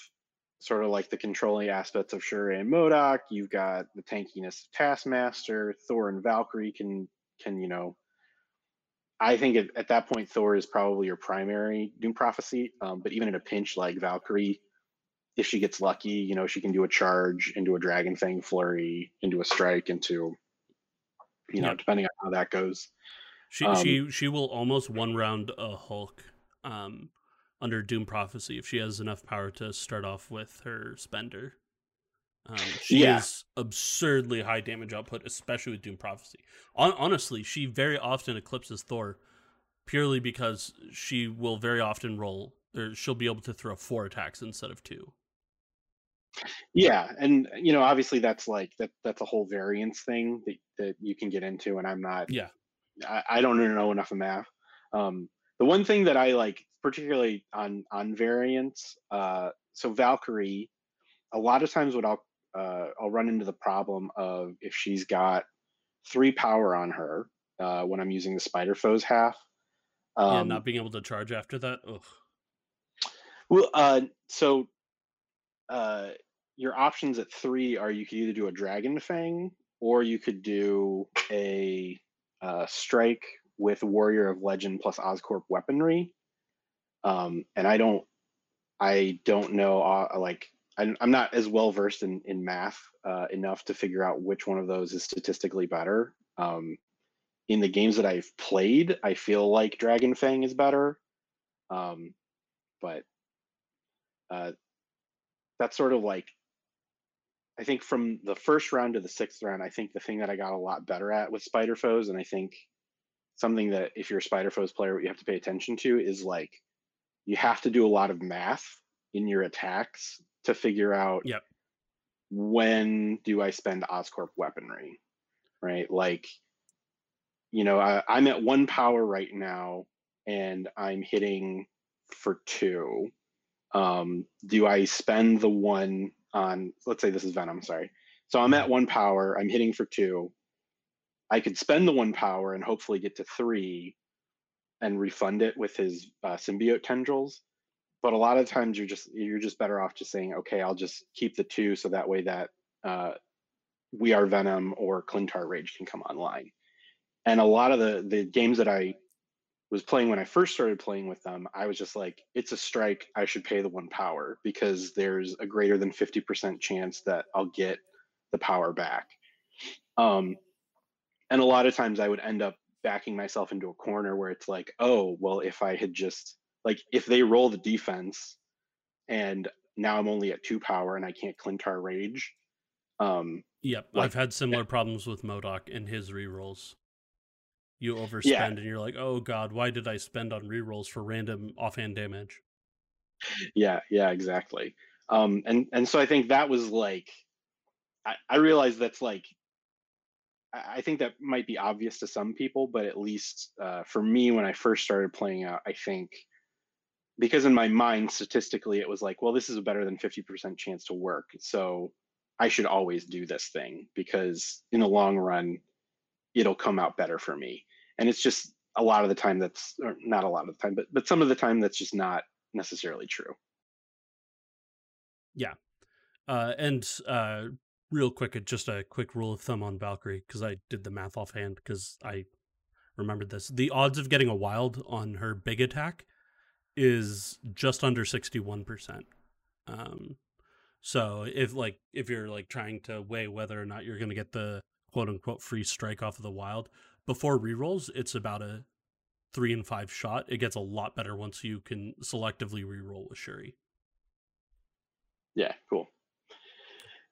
sort of like the controlling aspects of Shuri and MODOK. You've got the tankiness of Taskmaster. Thor and Valkyrie can can you know. I think at, at that point Thor is probably your primary Doom Prophecy. Um, but even in a pinch like Valkyrie, if she gets lucky, you know she can do a charge into a Dragon Fang flurry, into a strike, into you know depending on how that goes. She um, she she will almost one round a Hulk. Um, under Doom Prophecy if she has enough power to start off with her spender. Um, she yeah. has absurdly high damage output, especially with Doom Prophecy. On- honestly, she very often eclipses Thor purely because she will very often roll, or she'll be able to throw four attacks instead of two. Yeah, and you know, obviously that's like that. That's a whole variance thing that that you can get into, and I'm not. Yeah, I, I don't know enough of math. Um, the one thing that I like, particularly on on variants, uh, so Valkyrie, a lot of times what I'll uh, I'll run into the problem of if she's got three power on her uh, when I'm using the Spider Foes half. Um, yeah, not being able to charge after that. Ugh. Well, uh, so uh, your options at three are you could either do a Dragon Fang or you could do a uh, strike with Warrior of Legend plus Oscorp weaponry. Um, and I don't, I don't know, uh, like, I'm, I'm not as well versed in, in math uh, enough to figure out which one of those is statistically better. Um, in the games that I've played, I feel like Dragon Fang is better. Um, but uh, that's sort of like, I think from the first round to the sixth round, I think the thing that I got a lot better at with Spider Foes, and I think something that if you're a Spider Foes player, what you have to pay attention to is like you have to do a lot of math in your attacks to figure out yep. when do I spend Oscorp weaponry, right? Like, you know, I, I'm at one power right now and I'm hitting for two. Um, do I spend the one on, let's say this is Venom, sorry. So I'm at one power, I'm hitting for two. I could spend the one power and hopefully get to three and refund it with his uh, symbiote tendrils. But a lot of times you're just you're just better off just saying, okay, I'll just keep the two so that way that uh, we are Venom or Klyntar Rage can come online. And a lot of the the games that I was playing when I first started playing with them, I was just like, it's a strike. I should pay the one power because there's a greater than 50% chance that I'll get the power back. Um, and a lot of times I would end up backing myself into a corner where it's like, oh, well, if I had just like if they roll the defense and now I'm only at two power and I can't Klyntar rage. Um Yep. Like, I've had similar problems with MODOK and his rerolls. You overspend yeah. and you're like, oh god, why did I spend on rerolls for random offhand damage? Yeah, yeah, exactly. Um and and so I think that was like I, I realized that's like I think that might be obvious to some people, but at least uh, for me, when I first started playing out, I think because in my mind, statistically, it was like, well, this is a better than 50% chance to work. So I should always do this thing because in the long run, it'll come out better for me. And it's just a lot of the time that's not a lot of the time, but but some of the time that's just not necessarily true. Yeah. Uh, and uh, real quick, just a quick rule of thumb on Valkyrie because I did the math offhand because I remembered this. The odds of getting a wild on her big attack is just under sixty one percent. Um, so if like if you're like trying to weigh whether or not you're going to get the quote unquote free strike off of the wild before rerolls, it's about a three and five shot. It gets a lot better once you can selectively reroll with Shuri. Yeah, cool.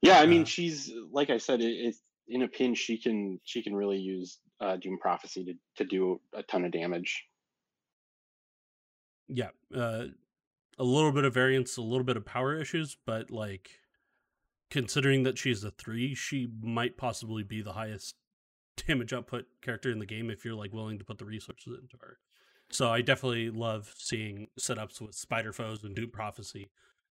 Yeah, I mean, Uh, she's like I said, it, in a pinch. She can she can really use uh, Doom Prophecy to to do a ton of damage. Yeah, uh, a little bit of variance, a little bit of power issues, but like considering that she's a three, she might possibly be the highest damage output character in the game if you're like willing to put the resources into her. So I definitely love seeing setups with Spider Foes and Doom Prophecy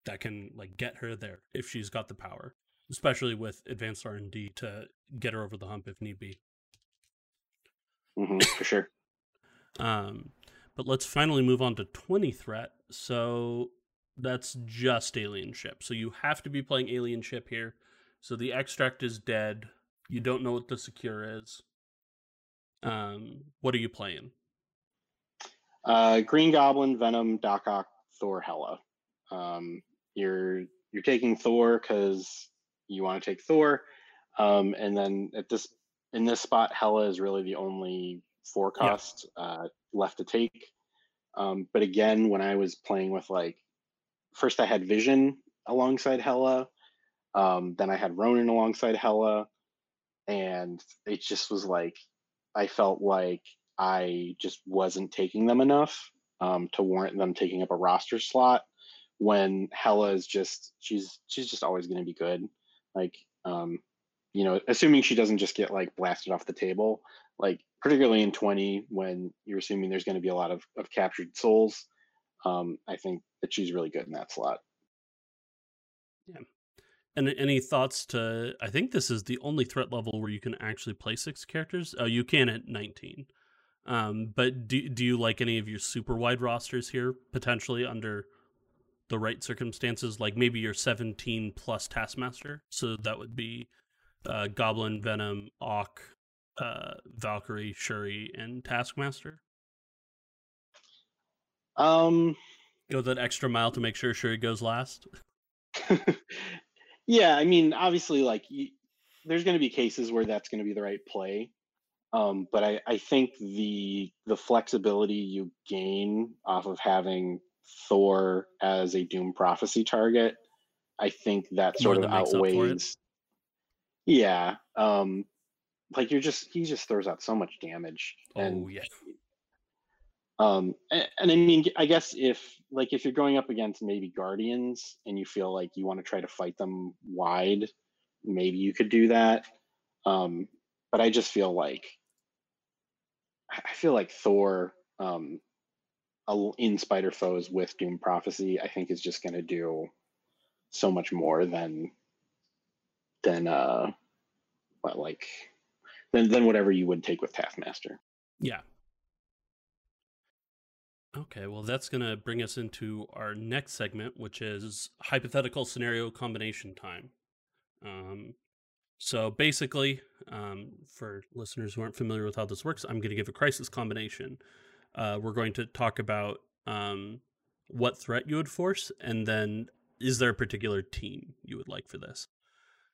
that can like get her there if she's got the power, especially with advanced R and D to get her over the hump if need be. Mm-hmm, for sure. Um, but let's finally move on to 20 threat. So that's just alien ship. So you have to be playing alien ship here. So the extract is dead. You don't know what the secure is. Um, what are you playing? Uh, Green Goblin, Venom, Doc Ock, Thor, Hela. Um, you're you're taking Thor because you want to take Thor, um, and then at this in this spot, Hela is really the only four Yeah. uh, left to take. Um, but again, when I was playing with like, first I had Vision alongside Hela, um, then I had Ronan alongside Hela, and it just was like I felt like I just wasn't taking them enough um, to warrant them taking up a roster slot. When Hela is just she's she's just always going to be good. Like um, you know, assuming she doesn't just get like blasted off the table. Like particularly in twenty, when you're assuming there's going to be a lot of of captured souls. Um, I think that she's really good in that slot. Yeah. And any thoughts to? I think this is the only threat level where you can actually play six characters. Oh, you can at 19. Um, but do do you like any of your super wide rosters here potentially under the right circumstances? Like maybe your 17 plus Taskmaster. So that would be uh, Goblin, Venom, Ock, uh, Valkyrie, Shuri, and Taskmaster. Um, Go that extra mile to make sure Shuri goes last. yeah, I mean, obviously, like there's going to be cases where that's going to be the right play. Um, but I, I think the the flexibility you gain off of having Thor as a Doom Prophecy target, I think that More sort of than makes up for it. outweighs. Yeah, um, like you're just he just throws out so much damage, and oh yeah. um, and, and I mean, I guess if like if you're going up against maybe Guardians and you feel like you want to try to fight them wide, maybe you could do that. Um, but I just feel like I I feel like Thor um, in Spider Foes with Doom Prophecy, I think is just going to do so much more than than uh, what like than than whatever you would take with Taskmaster. Yeah. Okay, well, that's going to bring us into our next segment, which is hypothetical scenario combination time. Um, so basically, um, for listeners who aren't familiar with how this works, I'm going to give a crisis combination. Uh, we're going to talk about um, what threat you would force, and then is there a particular team you would like for this?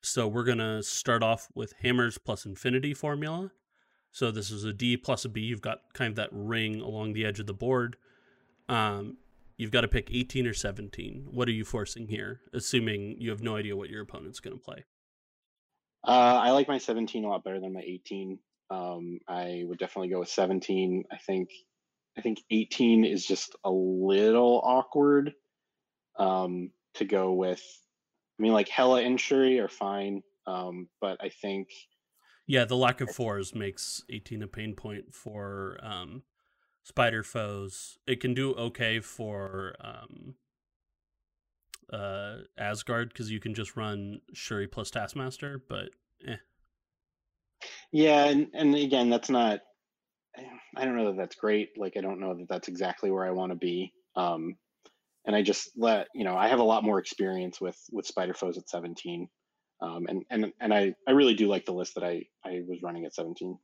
So we're going to start off with hammers plus infinity formula. So this is a D plus a B. You've got kind of that ring along the edge of the board. Um, you've got to pick 18 or 17. What are you forcing here, assuming you have no idea what your opponent's going to play? Uh, I like my 17 a lot better than my 18. Um, I would definitely go with 17. I think I think 18 is just a little awkward um, to go with. I mean, like Hela and Shuri are fine, um, but I think Yeah, the lack of fours makes 18 a pain point for um, spider foes. It can do okay for um, uh, Asgard because you can just run Shuri plus Taskmaster, but eh. yeah, and, and again, that's not. I don't know that that's great. Like, I don't know that that's exactly where I want to be. Um, and I just let you know I have a lot more experience with with Spider Foes at 17, um, and and and I I really do like the list that I I was running at 17.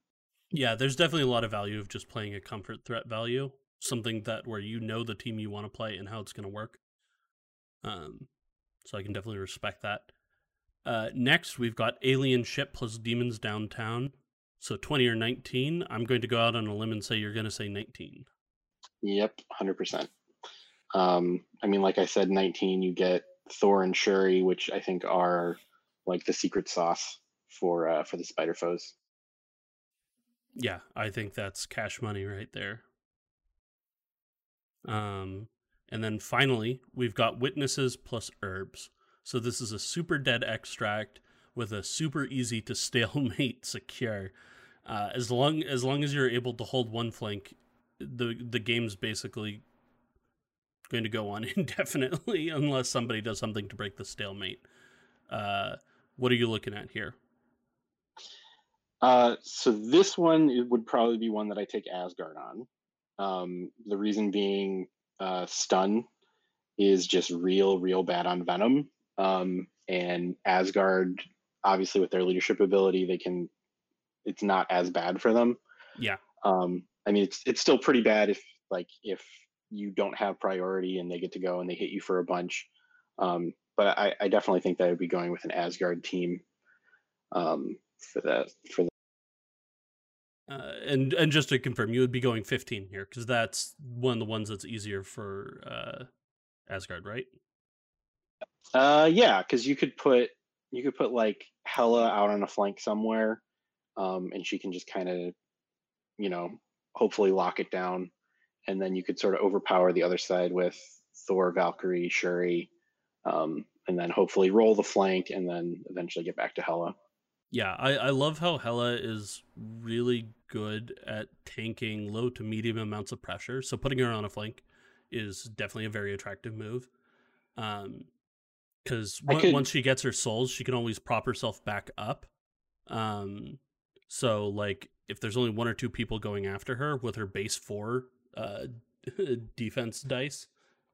Yeah, there's definitely a lot of value of just playing a comfort threat value, something that where you know the team you want to play and how it's going to work. Um, so I can definitely respect that. Uh, next, we've got alien ship plus demons downtown. So 20 or 19. I'm going to go out on a limb and say you're going to say 19. Yep, hundred percent. Um, I mean, like I said, nineteen, you get Thor and Shuri, which I think are like the secret sauce for uh, for the spider foes. Yeah, I think that's cash money right there. Um, and then finally, we've got witnesses plus herbs. So this is a super dead extract with a super easy to stalemate secure. Uh, as long as long as you're able to hold one flank, the the game's basically going to go on indefinitely unless somebody does something to break the stalemate. Uh, what are you looking at here? Uh, so this one would probably be one that I take Asgard on. Um, the reason being, uh, stun is just real, real bad on Venom. Um, and Asgard, obviously, with their leadership ability, they can. It's not as bad for them. Yeah. Um, I mean, it's it's still pretty bad if like if you don't have priority and they get to go and they hit you for a bunch. Um, but I, I definitely think that I would be going with an Asgard team um, for that for the uh, and and just to confirm, you would be going 15 here because that's one of the ones that's easier for uh, Asgard, right? Uh, yeah, because you could put you could put like Hela out on a flank somewhere, um, and she can just kind of, you know, hopefully lock it down, and then you could sort of overpower the other side with Thor, Valkyrie, Shuri, um, and then hopefully roll the flank, and then eventually get back to Hela. Yeah, I, I love how Hela is really good at tanking low to medium amounts of pressure. So putting her on a flank is definitely a very attractive move. Um, because could... once she gets her souls, she can always prop herself back up. Um, so like if there's only one or two people going after her with her base four uh defense dice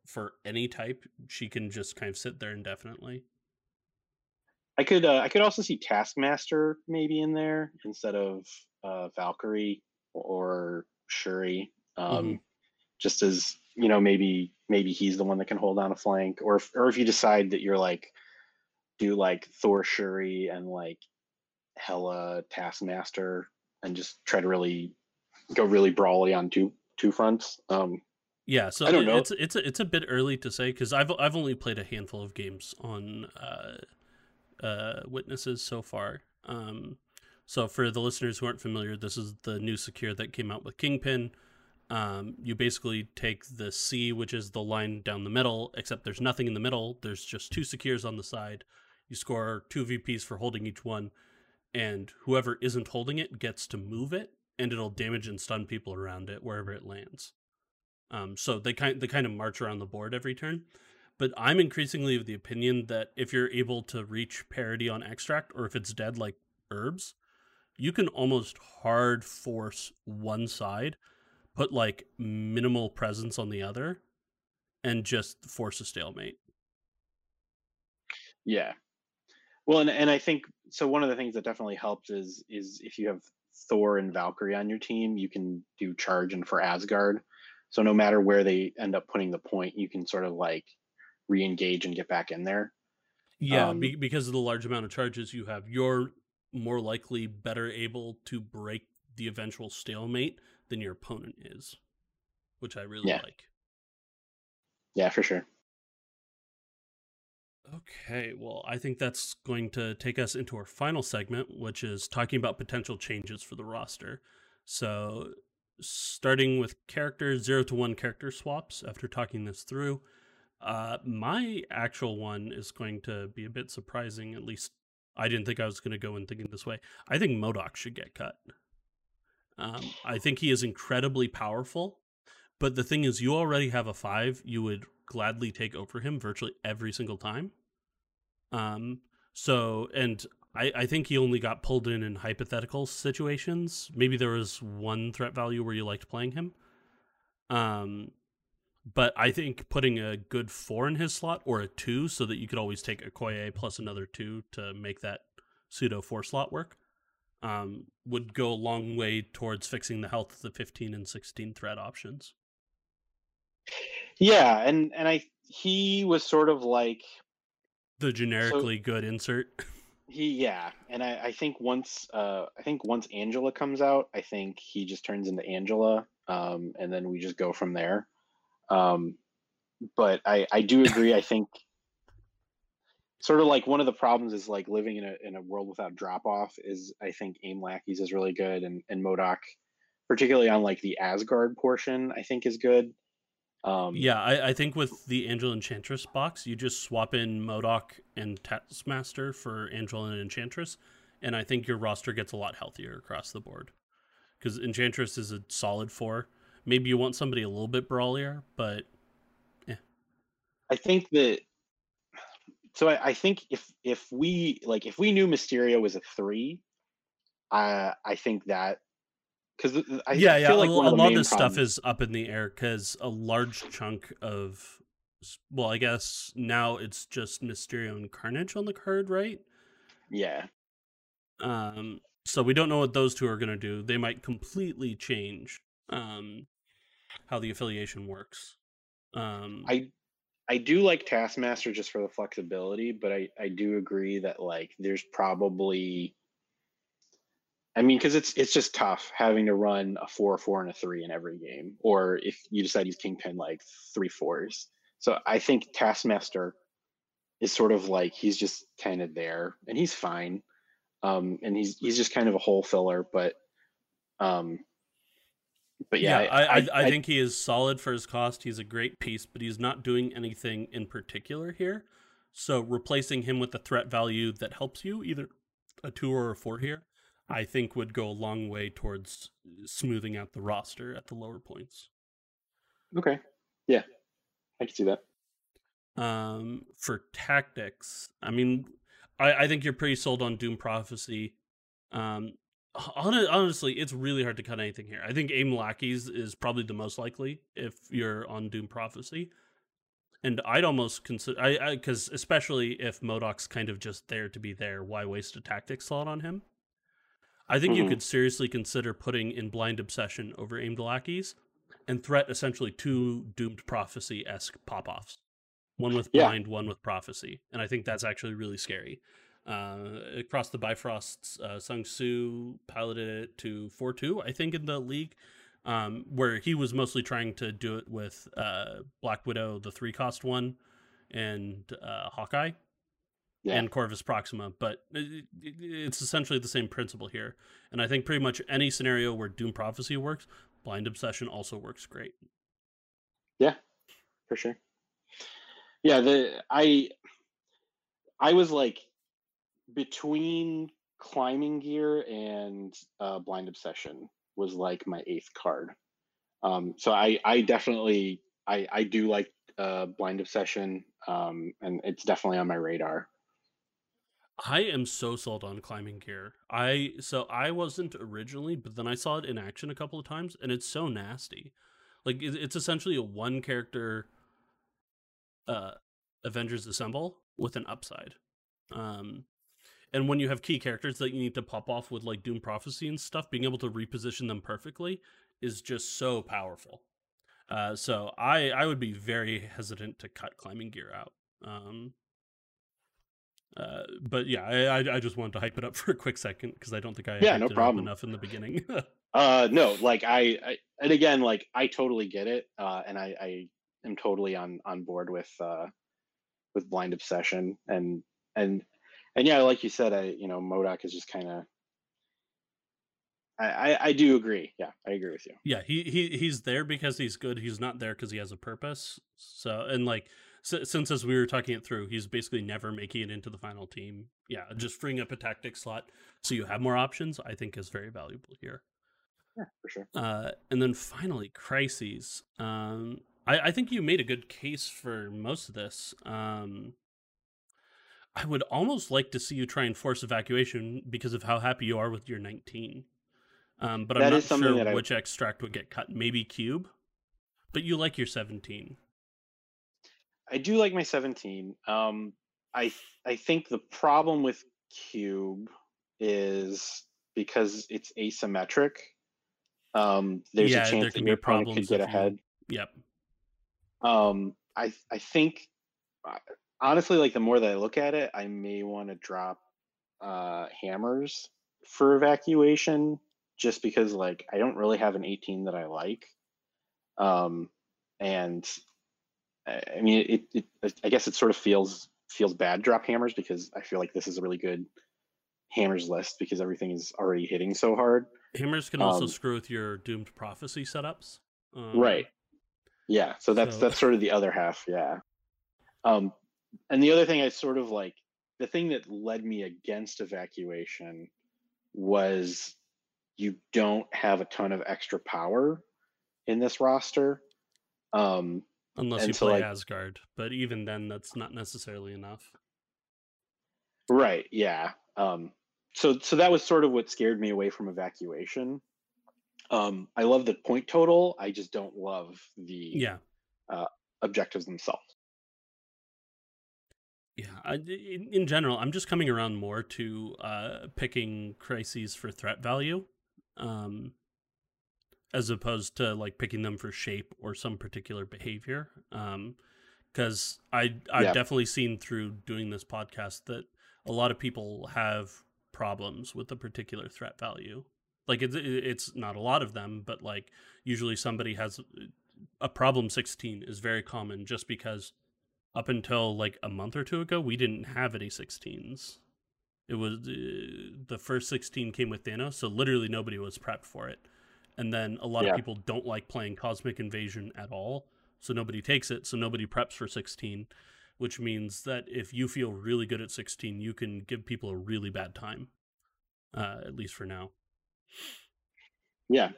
for any type, she can just kind of sit there indefinitely. I could uh, I could also see Taskmaster maybe in there instead of uh, Valkyrie or Shuri. Um, mm-hmm. Just as you know, maybe maybe he's the one that can hold down a flank, or if, or if you decide that you're like do like Thor Shuri and like Hela Taskmaster and just try to really go really brawly on two two fronts. Um, yeah, so I don't know. It's it's a, it's a bit early to say because I've I've only played a handful of games on uh, uh, witnesses so far. Um, so for the listeners who aren't familiar, this is the new secure that came out with Kingpin. Um, you basically take the C, which is the line down the middle, except there's nothing in the middle. There's just two secures on the side. You score two VPs for holding each one, and whoever isn't holding it gets to move it, and it'll damage and stun people around it wherever it lands. Um, so they kind they kind of march around the board every turn. But I'm increasingly of the opinion that if you're able to reach parity on extract, or if it's dead like herbs, you can almost hard force one side, put like minimal presence on the other, and just force a stalemate. Yeah. Well, and, and I think so. One of the things that definitely helps is is if you have Thor and Valkyrie on your team, you can do charge and for Asgard. So no matter where they end up putting the point, you can sort of like re-engage and get back in there. Yeah, um, be- because of the large amount of charges you have, you're more likely better able to break the eventual stalemate than your opponent is, which I really yeah. like. Yeah, for sure. Okay, well, I think that's going to take us into our final segment, which is talking about potential changes for the roster. So, starting with characters, zero to one character swaps, after talking this through, uh, my actual one is going to be a bit surprising. At least I didn't think I was going to go in thinking this way. I think MODOK should get cut. Um, I think he is incredibly powerful, but the thing is, you already have a five. You would gladly take over him virtually every single time. Um, so, and I, I think he only got pulled in in hypothetical situations. Maybe there was one threat value where you liked playing him. Um, but I think putting a good four in his slot or a two so that you could always take Okoye plus another two to make that pseudo four slot work um, would go a long way towards fixing the health of the 15 and 16 threat options. Yeah, and and I he was sort of like the generically so, good insert. he yeah, and I, I think once uh I think once Angela comes out, I think he just turns into Angela, um, and then we just go from there. Um, but I I do agree. I think sort of like one of the problems is like living in a in a world without drop off is I think A.I.M. lackeys is really good and and MODOK, particularly on like the Asgard portion, I think is good. Um, yeah, I, I think with the Angel Enchantress box, you just swap in MODOK and Taskmaster for Angel and Enchantress, and I think your roster gets a lot healthier across the board. Because Enchantress is a solid four. Maybe you want somebody a little bit brawlier, but yeah. I think that. So I, I think if if we like if we knew Mysterio was a three, I I think that because I yeah, yeah, like a, a lot of this stuff is up in the air because a large chunk of well, I guess now it's just Mysterio and Carnage on the card, right? Yeah. Um. So we don't know what those two are going to do. They might completely change um how the affiliation works. Um. I I do like Taskmaster just for the flexibility, but I I do agree that like there's probably I mean, because it's it's just tough having to run a four, four, and a three in every game, or if you decide he's kingpin like three fours. So I think Taskmaster is sort of like he's just kind of there, and he's fine, um, and he's he's just kind of a hole filler, but um, but yeah, yeah I, I, I, I think he is solid for his cost. He's a great piece, but he's not doing anything in particular here. So replacing him with a threat value that helps you, either a two or a four here, I think would go a long way towards smoothing out the roster at the lower points. Okay. Yeah. I can see that. Um, for tactics, I mean, I, I think you're pretty sold on Doom Prophecy. Um, honestly, it's really hard to cut anything here. I think A.I.M. Lackeys is probably the most likely if you're on Doom Prophecy. And I'd almost consider, I because especially if MODOK's kind of just there to be there, why waste a tactic slot on him? I think mm-hmm. you could seriously consider putting in Blind Obsession over Aimed Lackeys and threat essentially two Doomed Prophecy esque pop offs. One with Blind, yeah. one with Prophecy. And I think that's actually really scary. Uh, across the Bifrosts, uh, Sung Soo piloted it to 4 2, I think, in the league, um, where he was mostly trying to do it with uh, Black Widow, the three cost one, and uh, Hawkeye yeah. and Corvus Proxima, but it's essentially the same principle here. And I think pretty much any scenario where Doom Prophecy works, Blind Obsession also works great. Yeah, for sure. Yeah, the I I was like between climbing gear and uh, blind obsession was like my eighth card. Um, so I I definitely I I do like uh, blind obsession, um, and it's definitely on my radar. I am so sold on climbing gear. I so I wasn't originally, but then I saw it in action a couple of times, and it's so nasty. Like it's essentially a one character uh Avengers Assemble with an upside. Um and when you have key characters that you need to pop off with like Doom Prophecy and stuff, being able to reposition them perfectly is just so powerful. Uh so I I would be very hesitant to cut climbing gear out. Um uh, but yeah, I, I just wanted to hype it up for a quick second because I don't think I yeah no problem enough in the beginning. uh, no, like I, I, and again, like I totally get it, uh, and I, I am totally on on board with uh, with blind obsession and and and yeah, like you said, I you know MODOK is just kind of. I, I, do agree. Yeah, I agree with you. Yeah, he, he he's there because he's good. He's not there because he has a purpose. So and like since as we were talking it through, he's basically never making it into the final team. Yeah, just freeing up a tactic slot so you have more options, I think is very valuable here. Yeah, for sure. Uh, and then finally, crises. Um, I, I think you made a good case for most of this. Um, I would almost like to see you try and force evacuation because of how happy you are with your 19. Um, but that I'm not sure which I... extract would get cut. Maybe cube, but you like your 17. I do like my 17. Um, I I think the problem with cube is because it's asymmetric. Um, there's yeah, a chance that your opponent could get ahead. You, yep. Um, I I think honestly, like the more that I look at it, I may want to drop uh, hammers for evacuation, just because like I don't really have an 18 that I like, um, and I mean it, it. I guess it sort of feels feels bad drop hammers because I feel like this is a really good hammers list because everything is already hitting so hard. Hammers can also um, screw with your doomed prophecy setups. Um, right. Yeah. So that's so... that's sort of the other half. Yeah. Um, and the other thing I sort of like the thing that led me against evacuation was you don't have a ton of extra power in this roster. Um, Unless you so play like, Asgard, but even then, that's not necessarily enough. Right. Yeah. Um, so so that was sort of what scared me away from evacuation. Um, I love the point total. I just don't love the yeah uh, objectives themselves. Yeah, I, in, in, general, I'm just coming around more to uh, picking crises for threat value, um, as opposed to like picking them for shape or some particular behavior. Because um, I I've yeah. definitely seen through doing this podcast that a lot of people have problems with a particular threat value. Like it's it's not a lot of them, but like usually somebody has a problem 16 is very common just because up until like a month or two ago we didn't have any 16s. It was uh, the first 16 came with Thanos, so literally nobody was prepped for it. And then a lot yeah. of people don't like playing Cosmic Invasion at all, so nobody takes it, so nobody preps for 16 which means that if you feel really good at 16, you can give people a really bad time, uh, at least for now. Yeah,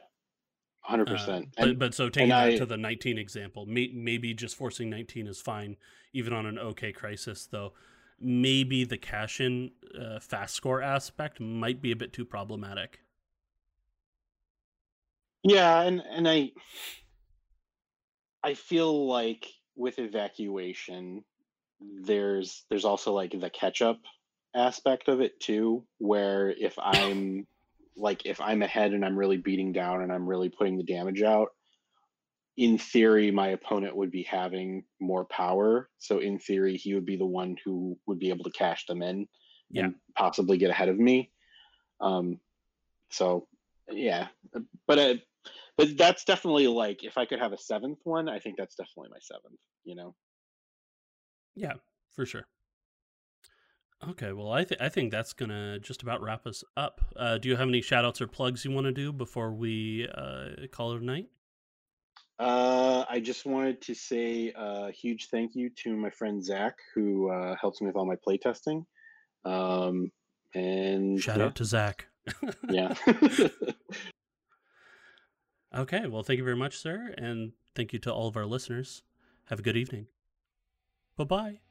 100%. Uh, but, but so taking that I, to the 19 example, may, maybe just forcing 19 is fine, even on an okay crisis, though. Maybe the cash in uh, fast score aspect might be a bit too problematic. Yeah, and, and I I feel like with evacuation, there's there's also like the catch up aspect of it too where if i'm like if i'm ahead and i'm really beating down and i'm really putting the damage out in theory my opponent would be having more power so in theory he would be the one who would be able to cash them in yeah. and possibly get ahead of me um so yeah but uh, but that's definitely like if i could have a seventh one i think that's definitely my seventh you know yeah, for sure. Okay, well, I think I think that's gonna just about wrap us up. Uh, do you have any shout outs or plugs you want to do before we uh, call it a night? Uh, I just wanted to say a huge thank you to my friend Zach, who uh, helps me with all my playtesting. Um, and shout yeah. out to Zach. yeah. okay, well, thank you very much, sir, and thank you to all of our listeners. Have a good evening. Bye bye.